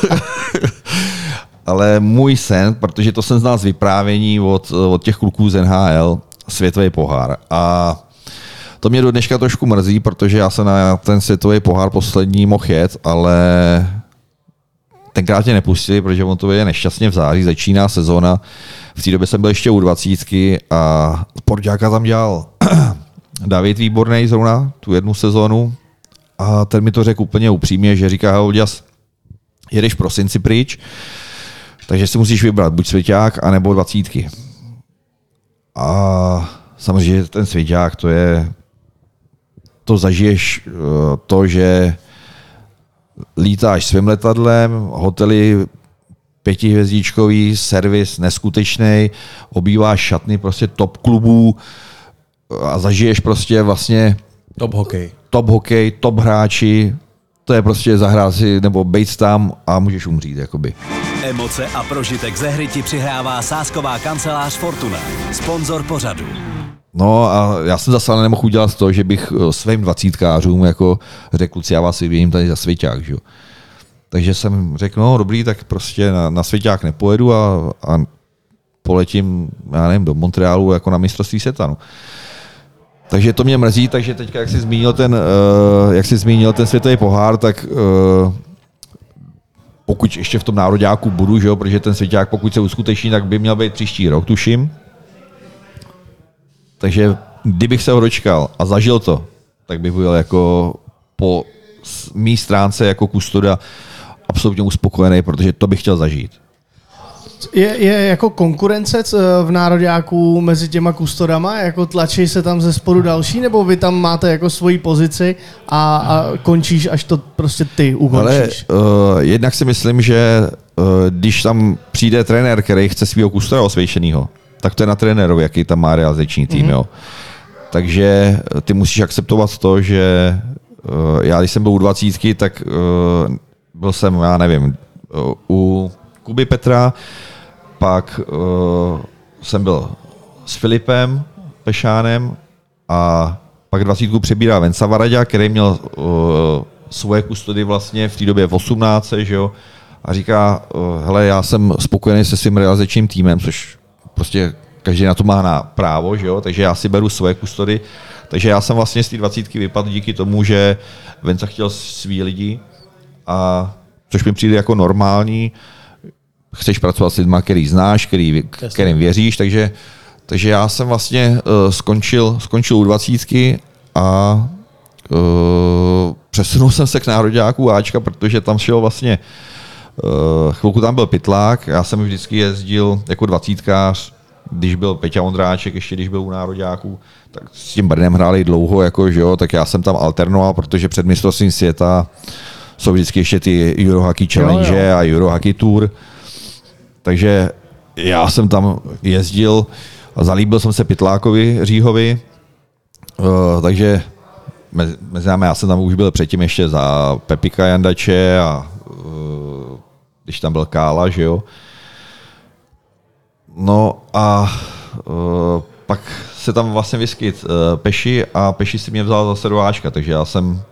ale můj sen, protože to jsem znal z vyprávění od, od těch kluků z NHL, světový pohár. A to mě do dneška trošku mrzí, protože já jsem na ten světový pohár poslední mohl jet, ale tenkrát mě nepustili, protože on to je nešťastně v září, začíná sezóna. V té době jsem byl ještě u dvacítky a sportáka tam dělal David Výborný zrovna tu jednu sezónu a ten mi to řekl úplně upřímně, že říká, Holďas, jedeš prosinci pryč, takže si musíš vybrat buď svěťák, anebo dvacítky. A samozřejmě ten svěťák, to je, to zažiješ eh, to, že lítáš svým letadlem, hotely pětihvězdíčkový, servis neskutečný, obýváš šatny prostě top klubů a zažiješ prostě vlastně Top hokej. top hokej, top hráči, to je prostě zahrát si nebo bejt tam a můžeš umřít, jakoby. Emoce a prožitek ze hry ti přihrává sásková kancelář Fortuna. Sponzor pořadu. No a já jsem zase nemohl udělat to, že bych eh, svým dvacítkářům jako řekl, kluci, já vás vyměním tady za svěťák, že? jo. Takže jsem řekl, no dobrý, tak prostě na, na svěťák nepojedu a, a poletím, já nevím, do Montrealu jako na mistrovství světa. No. Takže to mě mrzí, takže teď, jak jsi zmínil ten, uh, jak jsi zmínil ten světový pohár, tak uh, pokud ještě v tom nároďáku budu, že jo, protože ten svěťák, pokud se uskuteční, tak by měl být příští rok, tuším. Takže kdybych se ho dočkal a zažil to, tak bych byl jako po mý stránce jako kustoda absolutně uspokojený, protože to bych chtěl zažít. Je, je jako konkurence c- v nároďáku mezi těma kustodama? Jako tlačí se tam ze spodu další? Nebo vy tam máte jako svoji pozici a, a končíš, až to prostě ty Ale ukončíš? uh, jednak si myslím, že uh, když tam přijde trenér, který chce svého kustoda osvědčenýho, tak to je na trenérovi, jaký tam má realizační tým. Mm-hmm. Jo. Takže eh, ty musíš akceptovat to, že uh, já, když jsem byl u dvacítky, tak uh, byl jsem, já nevím, uh, u Kuby Petra, pak uh, jsem byl s Filipem Pešánem a pak dvacítku přebírá Venca Varadě, který měl uh, svoje kustody vlastně v té době v 18, že jo, a říká, uh, hele, já jsem spokojený se svým realizačním týmem, což prostě každý na to má na právo, že jo, takže já si beru svoje kustody, takže já jsem vlastně z té dvacítky vypadl díky tomu, že Venca chtěl svý lidi a což mi přijde jako normální, chceš pracovat s lidmi, který znáš, který, kterým věříš, takže, takže já jsem vlastně uh, skončil, skončil u dvacítky a uh, přesunul jsem se k nároďáku Ačka, protože tam šel vlastně uh, chvilku tam byl Pytlák, já jsem vždycky jezdil jako dvacítkář, když byl Peťa Ondráček, ještě když byl u nároďáků, tak s tím Brnem hráli dlouho, jako, že jo, tak já jsem tam alternoval, protože před mistrovstvím světa jsou vždycky ještě ty Eurohockey Challenge Jo, jo. a Eurohockey Tour, takže já jsem tam jezdil a zalíbil jsem se Pytlákovi Říhovi, uh, takže mezi, námi, já jsem tam už byl předtím ještě za Pepika Jandače a uh, když tam byl Kála, že jo. No a uh, pak se tam vlastně vyskyt Peši a Peši si mě vzal zase do Ačka, takže já jsem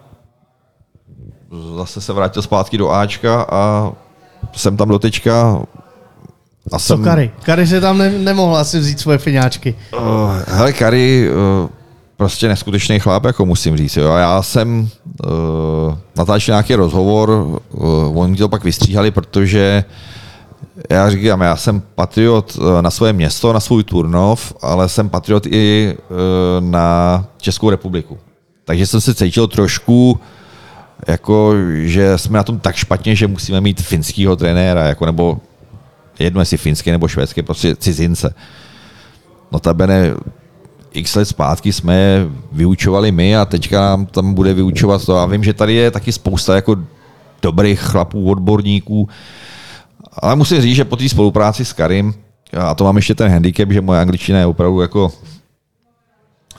zase se vrátil zpátky do Ačka a jsem tam do teďka a Co Kary? Kary se tam ne, nemohla asi vzít svoje fiňáčky. Uh, hele, Kary, uh, prostě neskutečný chlap, jako musím říct. Jo. A Já jsem uh, natáčel nějaký rozhovor, uh, oni to pak vystříhali, protože já říkám, já jsem patriot na svoje město, na svůj turnov, ale jsem patriot i uh, na Českou republiku. Takže jsem se cítil trošku jako, že jsme na tom tak špatně, že musíme mít finského trenéra, jako, nebo jedno jestli finský nebo švédský, prostě cizince. Notabene x let zpátky jsme je vyučovali my a teďka nám tam bude vyučovat to. A vím, že tady je taky spousta jako dobrých chlapů, odborníků, ale musím říct, že po té spolupráci s Karim, a to mám ještě ten handicap, že moje angličtina je opravdu jako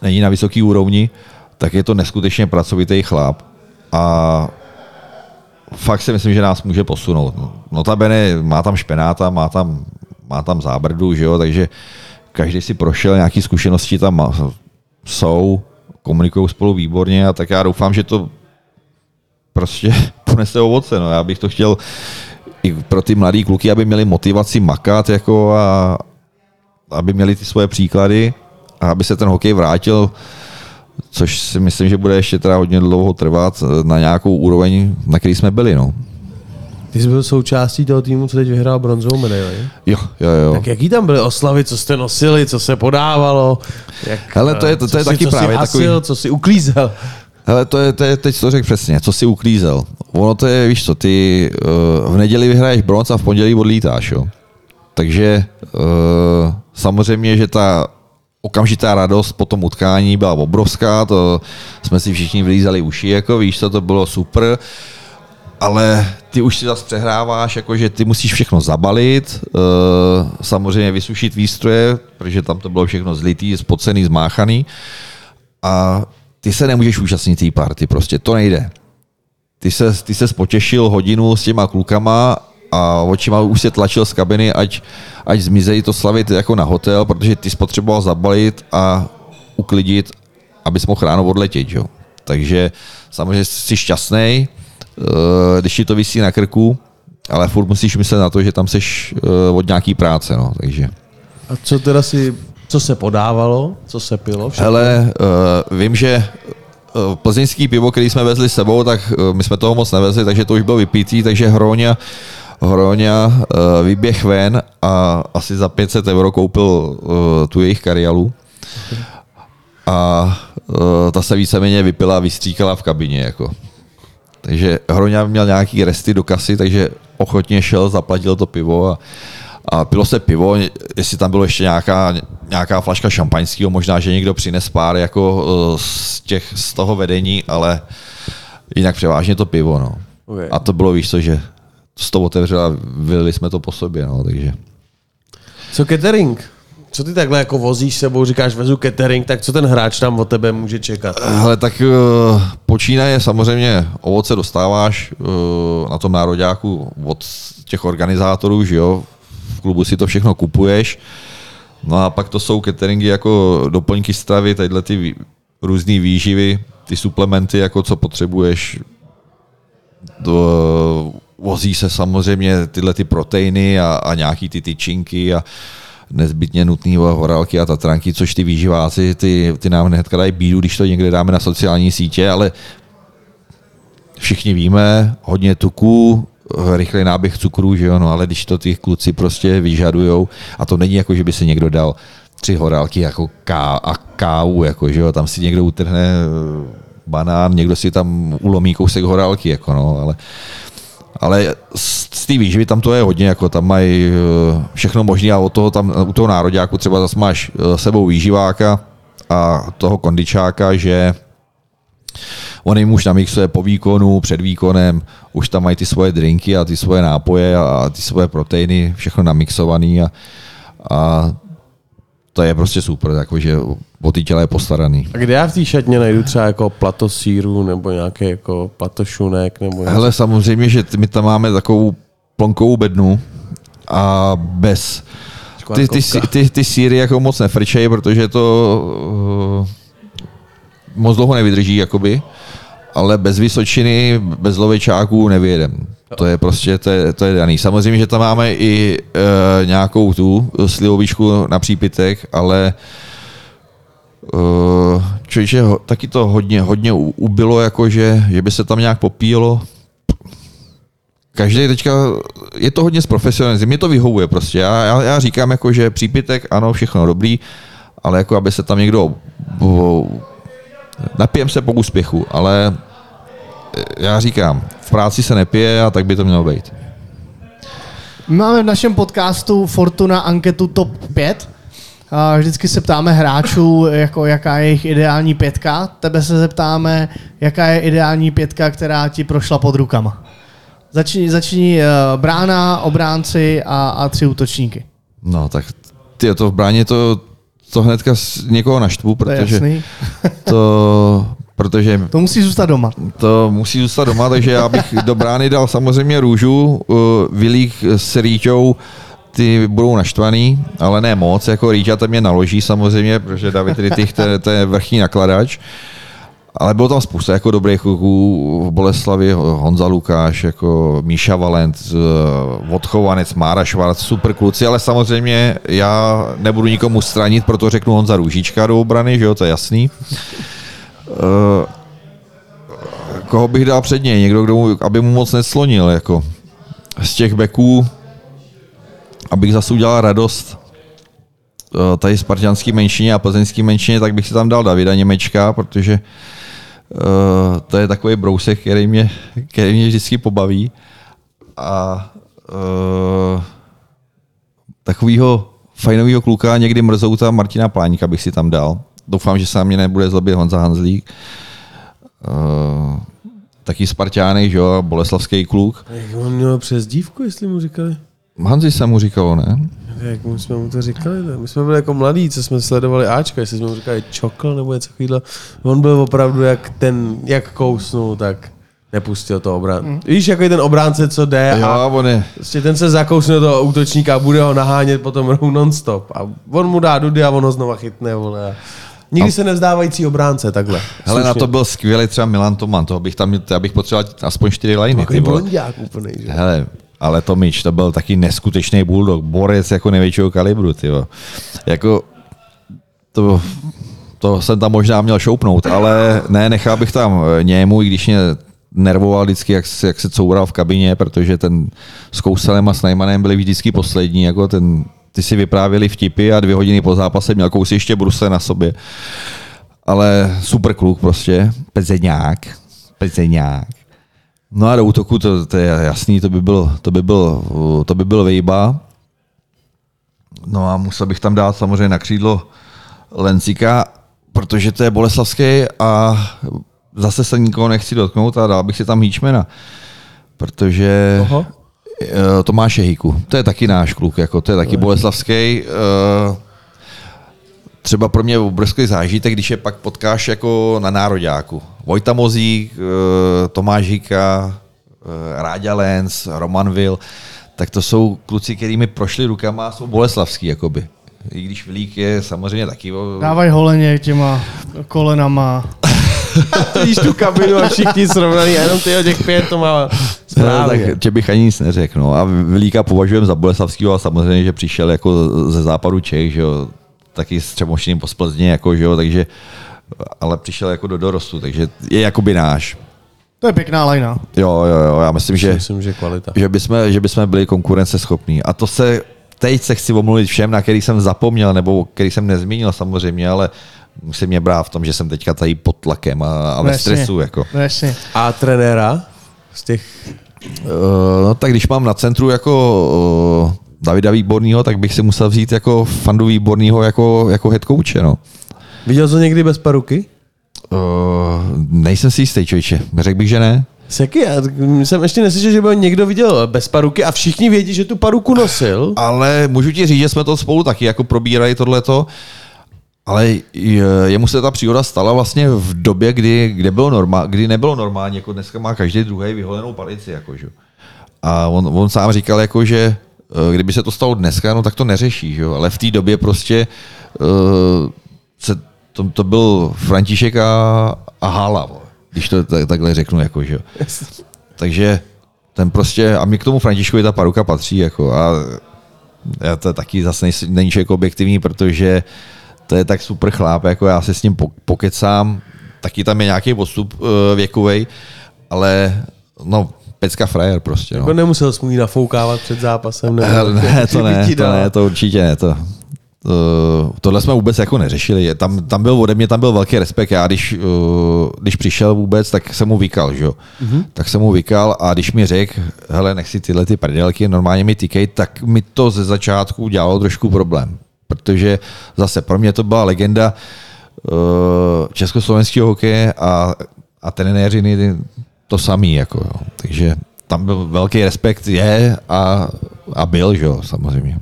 není na vysoký úrovni, tak je to neskutečně pracovitý chlap. A fakt si myslím, že nás může posunout. Notabene má tam špenáta, má tam, má tam zábrdu, že jo, takže každý si prošel, nějaké zkušenosti tam jsou, komunikují spolu výborně a tak já doufám, že to prostě ponese ovoce. No. Já bych to chtěl i pro ty mladý kluky, aby měli motivaci makat jako a aby měli ty svoje příklady a aby se ten hokej vrátil což si myslím, že bude ještě teda hodně dlouho trvat eh, na nějakou úroveň, na který jsme byli. No. Ty jsi byl součástí toho týmu, co teď vyhrál bronzovou medaili. Jo, jo, jo. Tak jaký tam byly oslavy, co jste nosili, co se podávalo? Jak, Hele, to je- to- to co je si- taky co právě si hasil, takový- co si uklízel. Hele, to je, to je, teď to řekl přesně, co si uklízel. Ono to je, víš co, ty uh, v neděli vyhraješ bronz a v pondělí odlítáš, jo. Takže uh, samozřejmě, že ta okamžitá radost po tom utkání byla obrovská, to jsme si všichni vylízali uši, jako víš co, to bylo super, ale ty už si zase přehráváš, jakože ty musíš všechno zabalit, uh, samozřejmě vysušit výstroje, protože tam to bylo všechno zlitý, spocený, zmáchaný a ty se nemůžeš účastnit té party, prostě to nejde. Ty se, ty se potěšil hodinu s těma klukama a očima už se tlačil z kabiny, ať, ať zmizejí to slavit jako na hotel, protože ty jsi potřeboval zabalit a uklidit, abys mohl ráno odletět. Jo. Takže samozřejmě jsi šťastný, když ti to vysí na krku, ale furt musíš myslet na to, že tam jsi eh, od nějaký práce. No. Takže. A co teda si, co se podávalo, co se pilo? Všechno? Hele, uh, vím, že plzeňský pivo, který jsme vezli s sebou, tak my jsme toho moc nevezli, takže to už bylo vypítý, takže Hroňa, Hroňa uh, vyběh ven a asi za 500 euro koupil uh, tu jejich karialu. A uh, ta se víceméně vypila a vystříkala v kabině. Jako. Takže Hroňa měl nějaký resty do kasy, takže ochotně šel, zaplatil to pivo a, a pilo se pivo, jestli tam bylo ještě nějaká, nějaká flaška šampaňského, možná, že někdo přines pár jako eh, z, těch, z toho vedení, ale jinak převážně to pivo. No. Okay. A to bylo, víš co, že z toho otevřela, vylili jsme to po sobě, no, takže. Co catering? Co ty takhle jako vozíš sebou, říkáš vezu catering, tak co ten hráč tam od tebe může čekat? Hele, tak uh, počínaje samozřejmě ovoce dostáváš uh, na tom nároďáku od těch organizátorů, že jo, v klubu si to všechno kupuješ, no a pak to jsou cateringy jako doplňky stravy, tadyhle ty různé výživy, ty suplementy, jako co potřebuješ, do, vozí se samozřejmě tyhle ty proteiny a, a nějaký ty tyčinky a nezbytně nutný horálky a tatranky, což ty výživáci, ty, ty nám hnedka dají bídu, když to někde dáme na sociální sítě, ale všichni víme, hodně tuků, rychlý náběh cukrů, že jo, no, ale když to ty kluci prostě vyžadujou, a to není jako, že by si někdo dal tři horálky jako ká a kávu, jako, že jo, tam si někdo utrhne banán, někdo si tam ulomí kousek horálky, jako no, ale ale z, té výživy tam to je hodně, jako tam mají všechno možné a od toho tam, u toho nároďáku třeba zase máš sebou výživáka a toho kondičáka, že on jim už namixuje po výkonu, před výkonem, už tam mají ty svoje drinky a ty svoje nápoje a ty svoje proteiny, všechno namixovaný a, a to je prostě super, jakože o ty těla je postaraný. A kde já v té šatně najdu třeba jako plato síru nebo nějaký jako plato šunek? Nebo Hele, samozřejmě, že my tam máme takovou plonkovou bednu a bez... Ty, ty, ty, ty, ty síry jako moc nefrčejí, protože to uh, moc dlouho nevydrží, jakoby, ale bez vysočiny, bez lovičáků nevyjedem. To je prostě, to je, to je daný. Samozřejmě, že tam máme i uh, nějakou tu slivovičku na přípitek, ale uh, člověče, taky to hodně, hodně ubylo, jako že, by se tam nějak popíjelo. Každý teďka, je to hodně z mě to vyhovuje prostě. Já, já, já říkám, jako, že přípitek, ano, všechno dobrý, ale jako aby se tam někdo napijem se po úspěchu, ale já říkám, v práci se nepije a tak by to mělo být. My máme v našem podcastu Fortuna anketu TOP 5. A vždycky se ptáme hráčů, jako jaká je jejich ideální pětka. Tebe se zeptáme, jaká je ideální pětka, která ti prošla pod rukama. Začni, začni uh, brána, obránci a, a tři útočníky. No tak ty to v bráně to, to hnedka někoho naštvu, protože to, to protože... To musí zůstat doma. To musí zůstat doma, takže já bych do brány dal samozřejmě růžu, uh, Vilík s Rýťou, ty budou naštvaný, ale ne moc, jako Rýťa tam mě naloží samozřejmě, protože David Rytich, to, to je vrchní nakladač. Ale bylo tam spousta jako dobrých kluků v Boleslavi, Honza Lukáš, jako Míša Valent, odchovanec Mára Švarc, super kluci, ale samozřejmě já nebudu nikomu stranit, proto řeknu Honza Růžička do obrany, že jo, to je jasný. Uh, koho bych dal před něj? Někdo, kdo mu, aby mu moc neslonil, jako. z těch beků, abych zase udělal radost eh, tady spartianský menšině a plzeňský menšině, tak bych si tam dal Davida Němečka, protože uh, to je takový brousek, který mě, který mě vždycky pobaví. A uh, takovýho fajnového kluka někdy mrzouta Martina Pláníka bych si tam dal. Doufám, že se na mě nebude zlobit Honza Hanzlík. Uh, taky Spartánek, že jo, boleslavský kluk. Jak on měl přes dívku, jestli mu říkali? Hanzi se mu říkalo, ne? Jak my jsme mu to říkali? Ne? My jsme byli jako mladí, co jsme sledovali Ačka, jestli jsme mu říkali čokl nebo něco takového. On byl opravdu jak ten, jak kousnul, tak nepustil to obrán. Mm. Víš, jako ten obránce, co jde Jo, a on je, prostě ten se zakousne do toho útočníka a bude ho nahánět potom non-stop. A on mu dá dudy a on ho znova chytne, vole. A Nikdy se nevzdávající obránce, takhle. hele, na to byl skvělý třeba Milan Toman, toho bych tam, já bych potřeboval aspoň čtyři liny. Takový blondiák úplný, že? Hele, ale Tomič, to byl taky neskutečný bulldog, borec jako největšího kalibru, ty Jako, to, to jsem tam možná měl šoupnout, ale ne, nechal bych tam eh, němu, i když mě nervoval vždycky, jak, se- jak se coural v kabině, protože ten s Kouselem a s Najmanem byli vždycky poslední, jako ten, ty si vyprávěli vtipy a dvě hodiny po zápase měl kousí ještě brusle na sobě. Ale super kluk prostě, pezeňák, pezeňák. No a do útoku to, to je jasný, to by byl, to by byl, to by byl Vejba. No a musel bych tam dát samozřejmě na křídlo Lencika, protože to je Boleslavský a zase se nikoho nechci dotknout a dal bych si tam Hýčmena. Protože. Eh, Tomáše Hýku, to je taky náš kluk, jako, to je taky Boleslavský. eh, třeba pro mě obrovský zážitek, když je pak potkáš jako na nároďáku. Vojta Mozík, eh, Tomáš Hika, Ráďa Lenz, Roman Vil, tak to jsou kluci, kterými prošli rukama a jsou boleslavský, jakoby. I když Vilík je samozřejmě taky... Dávaj holeně těma kolenama. Vidíš tu kabinu a všichni srovnaný, a jenom ty těch pět to má No, správně. tak tě bych ani nic neřekl. No. A Vilíka považujeme za Boleslavského a samozřejmě, že přišel jako ze západu Čech, že jo, taky s Třemošným po Splzně, jako, že jo, takže ale přišel jako do dorostu, takže je jakoby náš. To je pěkná lajna. Jo, jo, jo, já myslím, že, Myslím, že kvalita. že, bychom, že bychom byli konkurenceschopní. A to se, teď se chci omluvit všem, na který jsem zapomněl, nebo který jsem nezmínil samozřejmě, ale musím mě brát v tom, že jsem teďka tady pod tlakem a, a ve Jasně. stresu. Jako. No. A trenéra z těch... Uh, no tak když mám na centru jako uh, Davida Výbornýho, tak bych si musel vzít jako Fandu Výbornýho jako, jako head coache, no. Viděl jsi ho někdy bez paruky? Uh, nejsem si jistý, člověče. Řekl bych, že ne. Seky, já jsem ještě neslyšel, že by ho někdo viděl bez paruky a všichni vědí, že tu paruku nosil. Ale můžu ti říct, že jsme to spolu taky jako probírali tohleto, ale je- jemu se ta příhoda stala vlastně v době, kdy, kdy, bylo normál, kdy nebylo normální, jako dneska má každý druhý vyholenou palici. Jako, že? A on, on sám říkal, jako, že eh, kdyby se to stalo dneska, no tak to neřeší, že? ale v té době prostě uh, se, to, to byl František a, a Hala, když to tak, takhle řeknu. Jako, že? Takže ten prostě, a mi k tomu Františkovi ta paruka patří, jako, a já to taky zase není člověk objektivní, protože to je tak super chláp, jako já se s ním po- pokecám, taky tam je nějaký odstup uh, věkovej, ale no, pecka frajer prostě. No. Jako nemusel jsi mu ji nafoukávat před zápasem. Nebo Hele, ne, to ne, to ne, to určitě ne. To, Uh, tohle jsme vůbec jako neřešili. Tam, tam byl ode mě tam byl velký respekt. Já když, uh, když přišel vůbec, tak jsem mu vykal, že jo. Mm-hmm. Tak jsem mu vykal a když mi řekl, hele, nech si tyhle ty prdelky, normálně mi týkej, tak mi to ze začátku dělalo trošku problém. Protože zase pro mě to byla legenda uh, československého hokeje a, a trenéřiny to samý. Jako, jo. Takže tam byl velký respekt, je a, a byl, že jo, samozřejmě.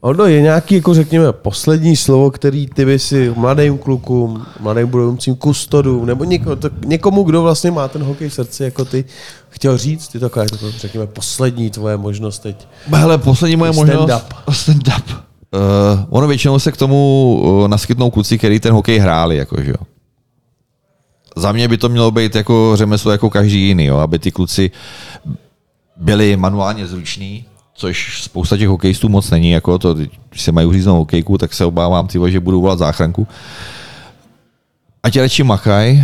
Oldo, je nějaký, jako řekněme, poslední slovo, který ty by si mladým klukům, mladým budoucím kustodům, nebo něko, to, někomu, kdo vlastně má ten hokej v srdci, jako ty, chtěl říct, ty taková, jako, řekněme, poslední tvoje možnost teď. Hele, poslední moje Stand možnost. up. Stand up. Uh, ono většinou se k tomu uh, naskytnou kluci, který ten hokej hráli, jako, že jo. Za mě by to mělo být jako řemeslo jako každý jiný, jo, aby ty kluci byli manuálně zruční, což spousta těch hokejistů moc není, jako to, když se mají uříznout hokejku, tak se obávám, tyvo, že budu volat záchranku. Ať radši machaj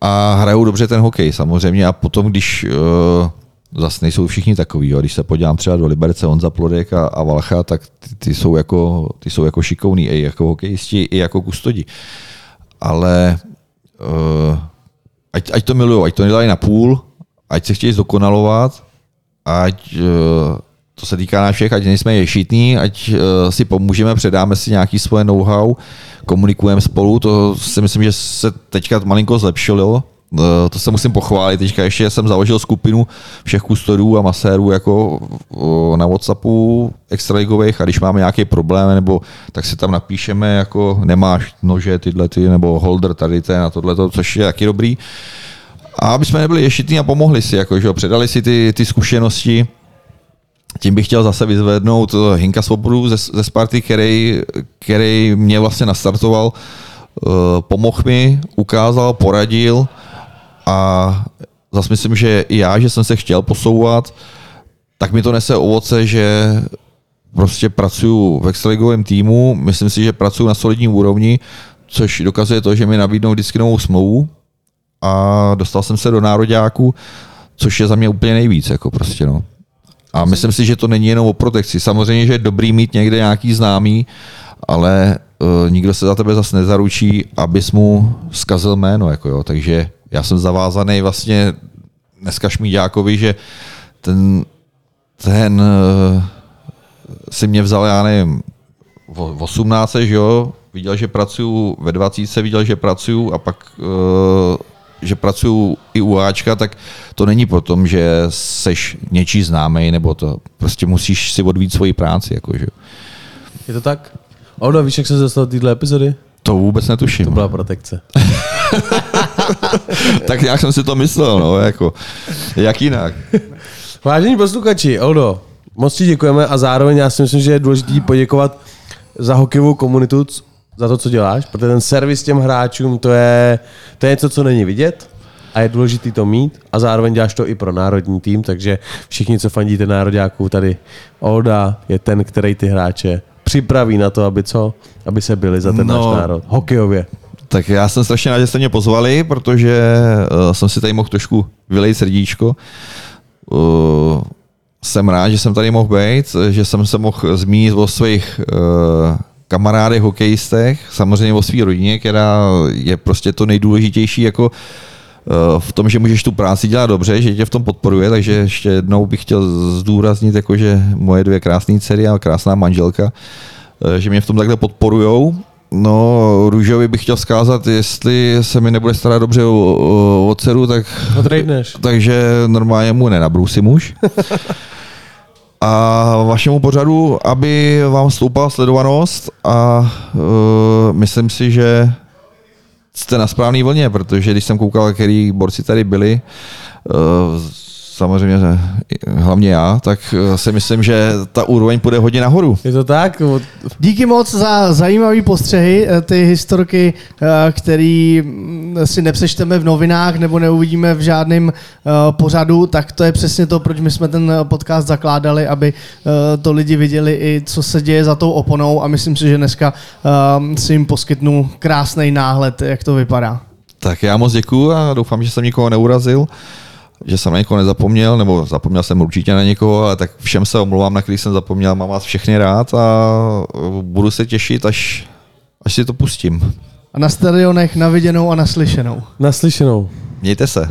a hrajou dobře ten hokej samozřejmě a potom, když uh, zase nejsou všichni takový. Jo. Když se podívám třeba do Liberce, Honza Plodek a, a Valcha, tak ty, ty, jsou jako, ty jsou jako šikovní, i jako hokejisti, i jako kustodi. Ale uh, ať, ať to milují, ať to nedají na půl, ať se chtějí zdokonalovat, ať uh, to se týká nás všech, ať nejsme ješitní, ať uh, si pomůžeme, předáme si nějaký svoje know-how, komunikujeme spolu, to si myslím, že se teďka malinko zlepšilo, to se musím pochválit. Teďka ještě jsem založil skupinu všech kustodů a masérů jako na Whatsappu extraligových a když máme nějaký problém, nebo tak si tam napíšeme jako nemáš nože tyhle ty, nebo holder tady ten a tohle, což je taky dobrý. A aby jsme nebyli ješitní a pomohli si, jako, že předali si ty, ty zkušenosti, tím bych chtěl zase vyzvednout Hinka Svobodu ze, ze Sparty, který, který mě vlastně nastartoval, eh, pomohl mi, ukázal, poradil, a zase myslím, že i já, že jsem se chtěl posouvat, tak mi to nese ovoce, že prostě pracuju v extraligovém týmu, myslím si, že pracuju na solidním úrovni, což dokazuje to, že mi nabídnou vždycky novou smlouvu a dostal jsem se do nároďáku, což je za mě úplně nejvíc, jako prostě no. A myslím si, že to není jenom o protekci. Samozřejmě, že je dobrý mít někde nějaký známý, ale uh, nikdo se za tebe zase nezaručí, abys mu zkazil jméno. Jako jo. Takže já jsem zavázaný vlastně dneska Šmíďákovi, že ten, ten uh, si mě vzal, já nevím, v 18, že jo, viděl, že pracuju ve 20, viděl, že pracuju a pak, uh, že pracuju i u Ačka, tak to není po tom, že seš něčí známý, nebo to prostě musíš si odvít svoji práci, jako, že Je to tak? Ono, víš, jak se dostal do téhle epizody? To vůbec netuším. To byla protekce. tak nějak jsem si to myslel, no, jako, jak jinak. Vážení posluchači, Oldo, moc ti děkujeme a zároveň já si myslím, že je důležité poděkovat za hokejovou komunitu, za to, co děláš, protože ten servis těm hráčům, to je, to je něco, co není vidět a je důležité to mít a zároveň děláš to i pro národní tým, takže všichni, co fandíte nároďáků, tady Olda je ten, který ty hráče připraví na to, aby co? Aby se byli za ten no, náš národ. Hokejově. Tak já jsem strašně rád, že jste mě pozvali, protože uh, jsem si tady mohl trošku vylejt srdíčko. Uh, jsem rád, že jsem tady mohl být, že jsem se mohl zmínit o svých uh, kamarádech, hokejistech, samozřejmě o své rodině, která je prostě to nejdůležitější jako v tom, že můžeš tu práci dělat dobře, že tě v tom podporuje, takže ještě jednou bych chtěl zdůraznit, jako že moje dvě krásné dcery a krásná manželka, že mě v tom takhle podporujou No, Růžovi bych chtěl vzkázat, jestli se mi nebude starat dobře o, o, o dceru, tak... Odrejdneš. Takže normálně mu nenabrusím už. a vašemu pořadu, aby vám stoupala sledovanost a uh, myslím si, že jste na správné vlně, protože když jsem koukal, který borci tady byli, uh, samozřejmě hlavně já, tak eh, si myslím, že ta úroveň půjde hodně nahoru. Je to tak? Díky moc za zajímavé postřehy, eh, ty historky, eh, které mm, si nepřečteme v novinách nebo neuvidíme v žádném pořadu, tak to je přesně to, proč my jsme ten podcast zakládali, aby to lidi viděli i co se děje za tou oponou a myslím si, že dneska si jim poskytnu krásný náhled, jak to vypadá. Tak já moc děkuju a doufám, že jsem nikoho neurazil že jsem na někoho nezapomněl, nebo zapomněl jsem určitě na někoho, ale tak všem se omlouvám, na který jsem zapomněl, mám vás všechny rád a budu se těšit, až, až si to pustím. A na stadionech naviděnou a naslyšenou. Naslyšenou. Mějte se.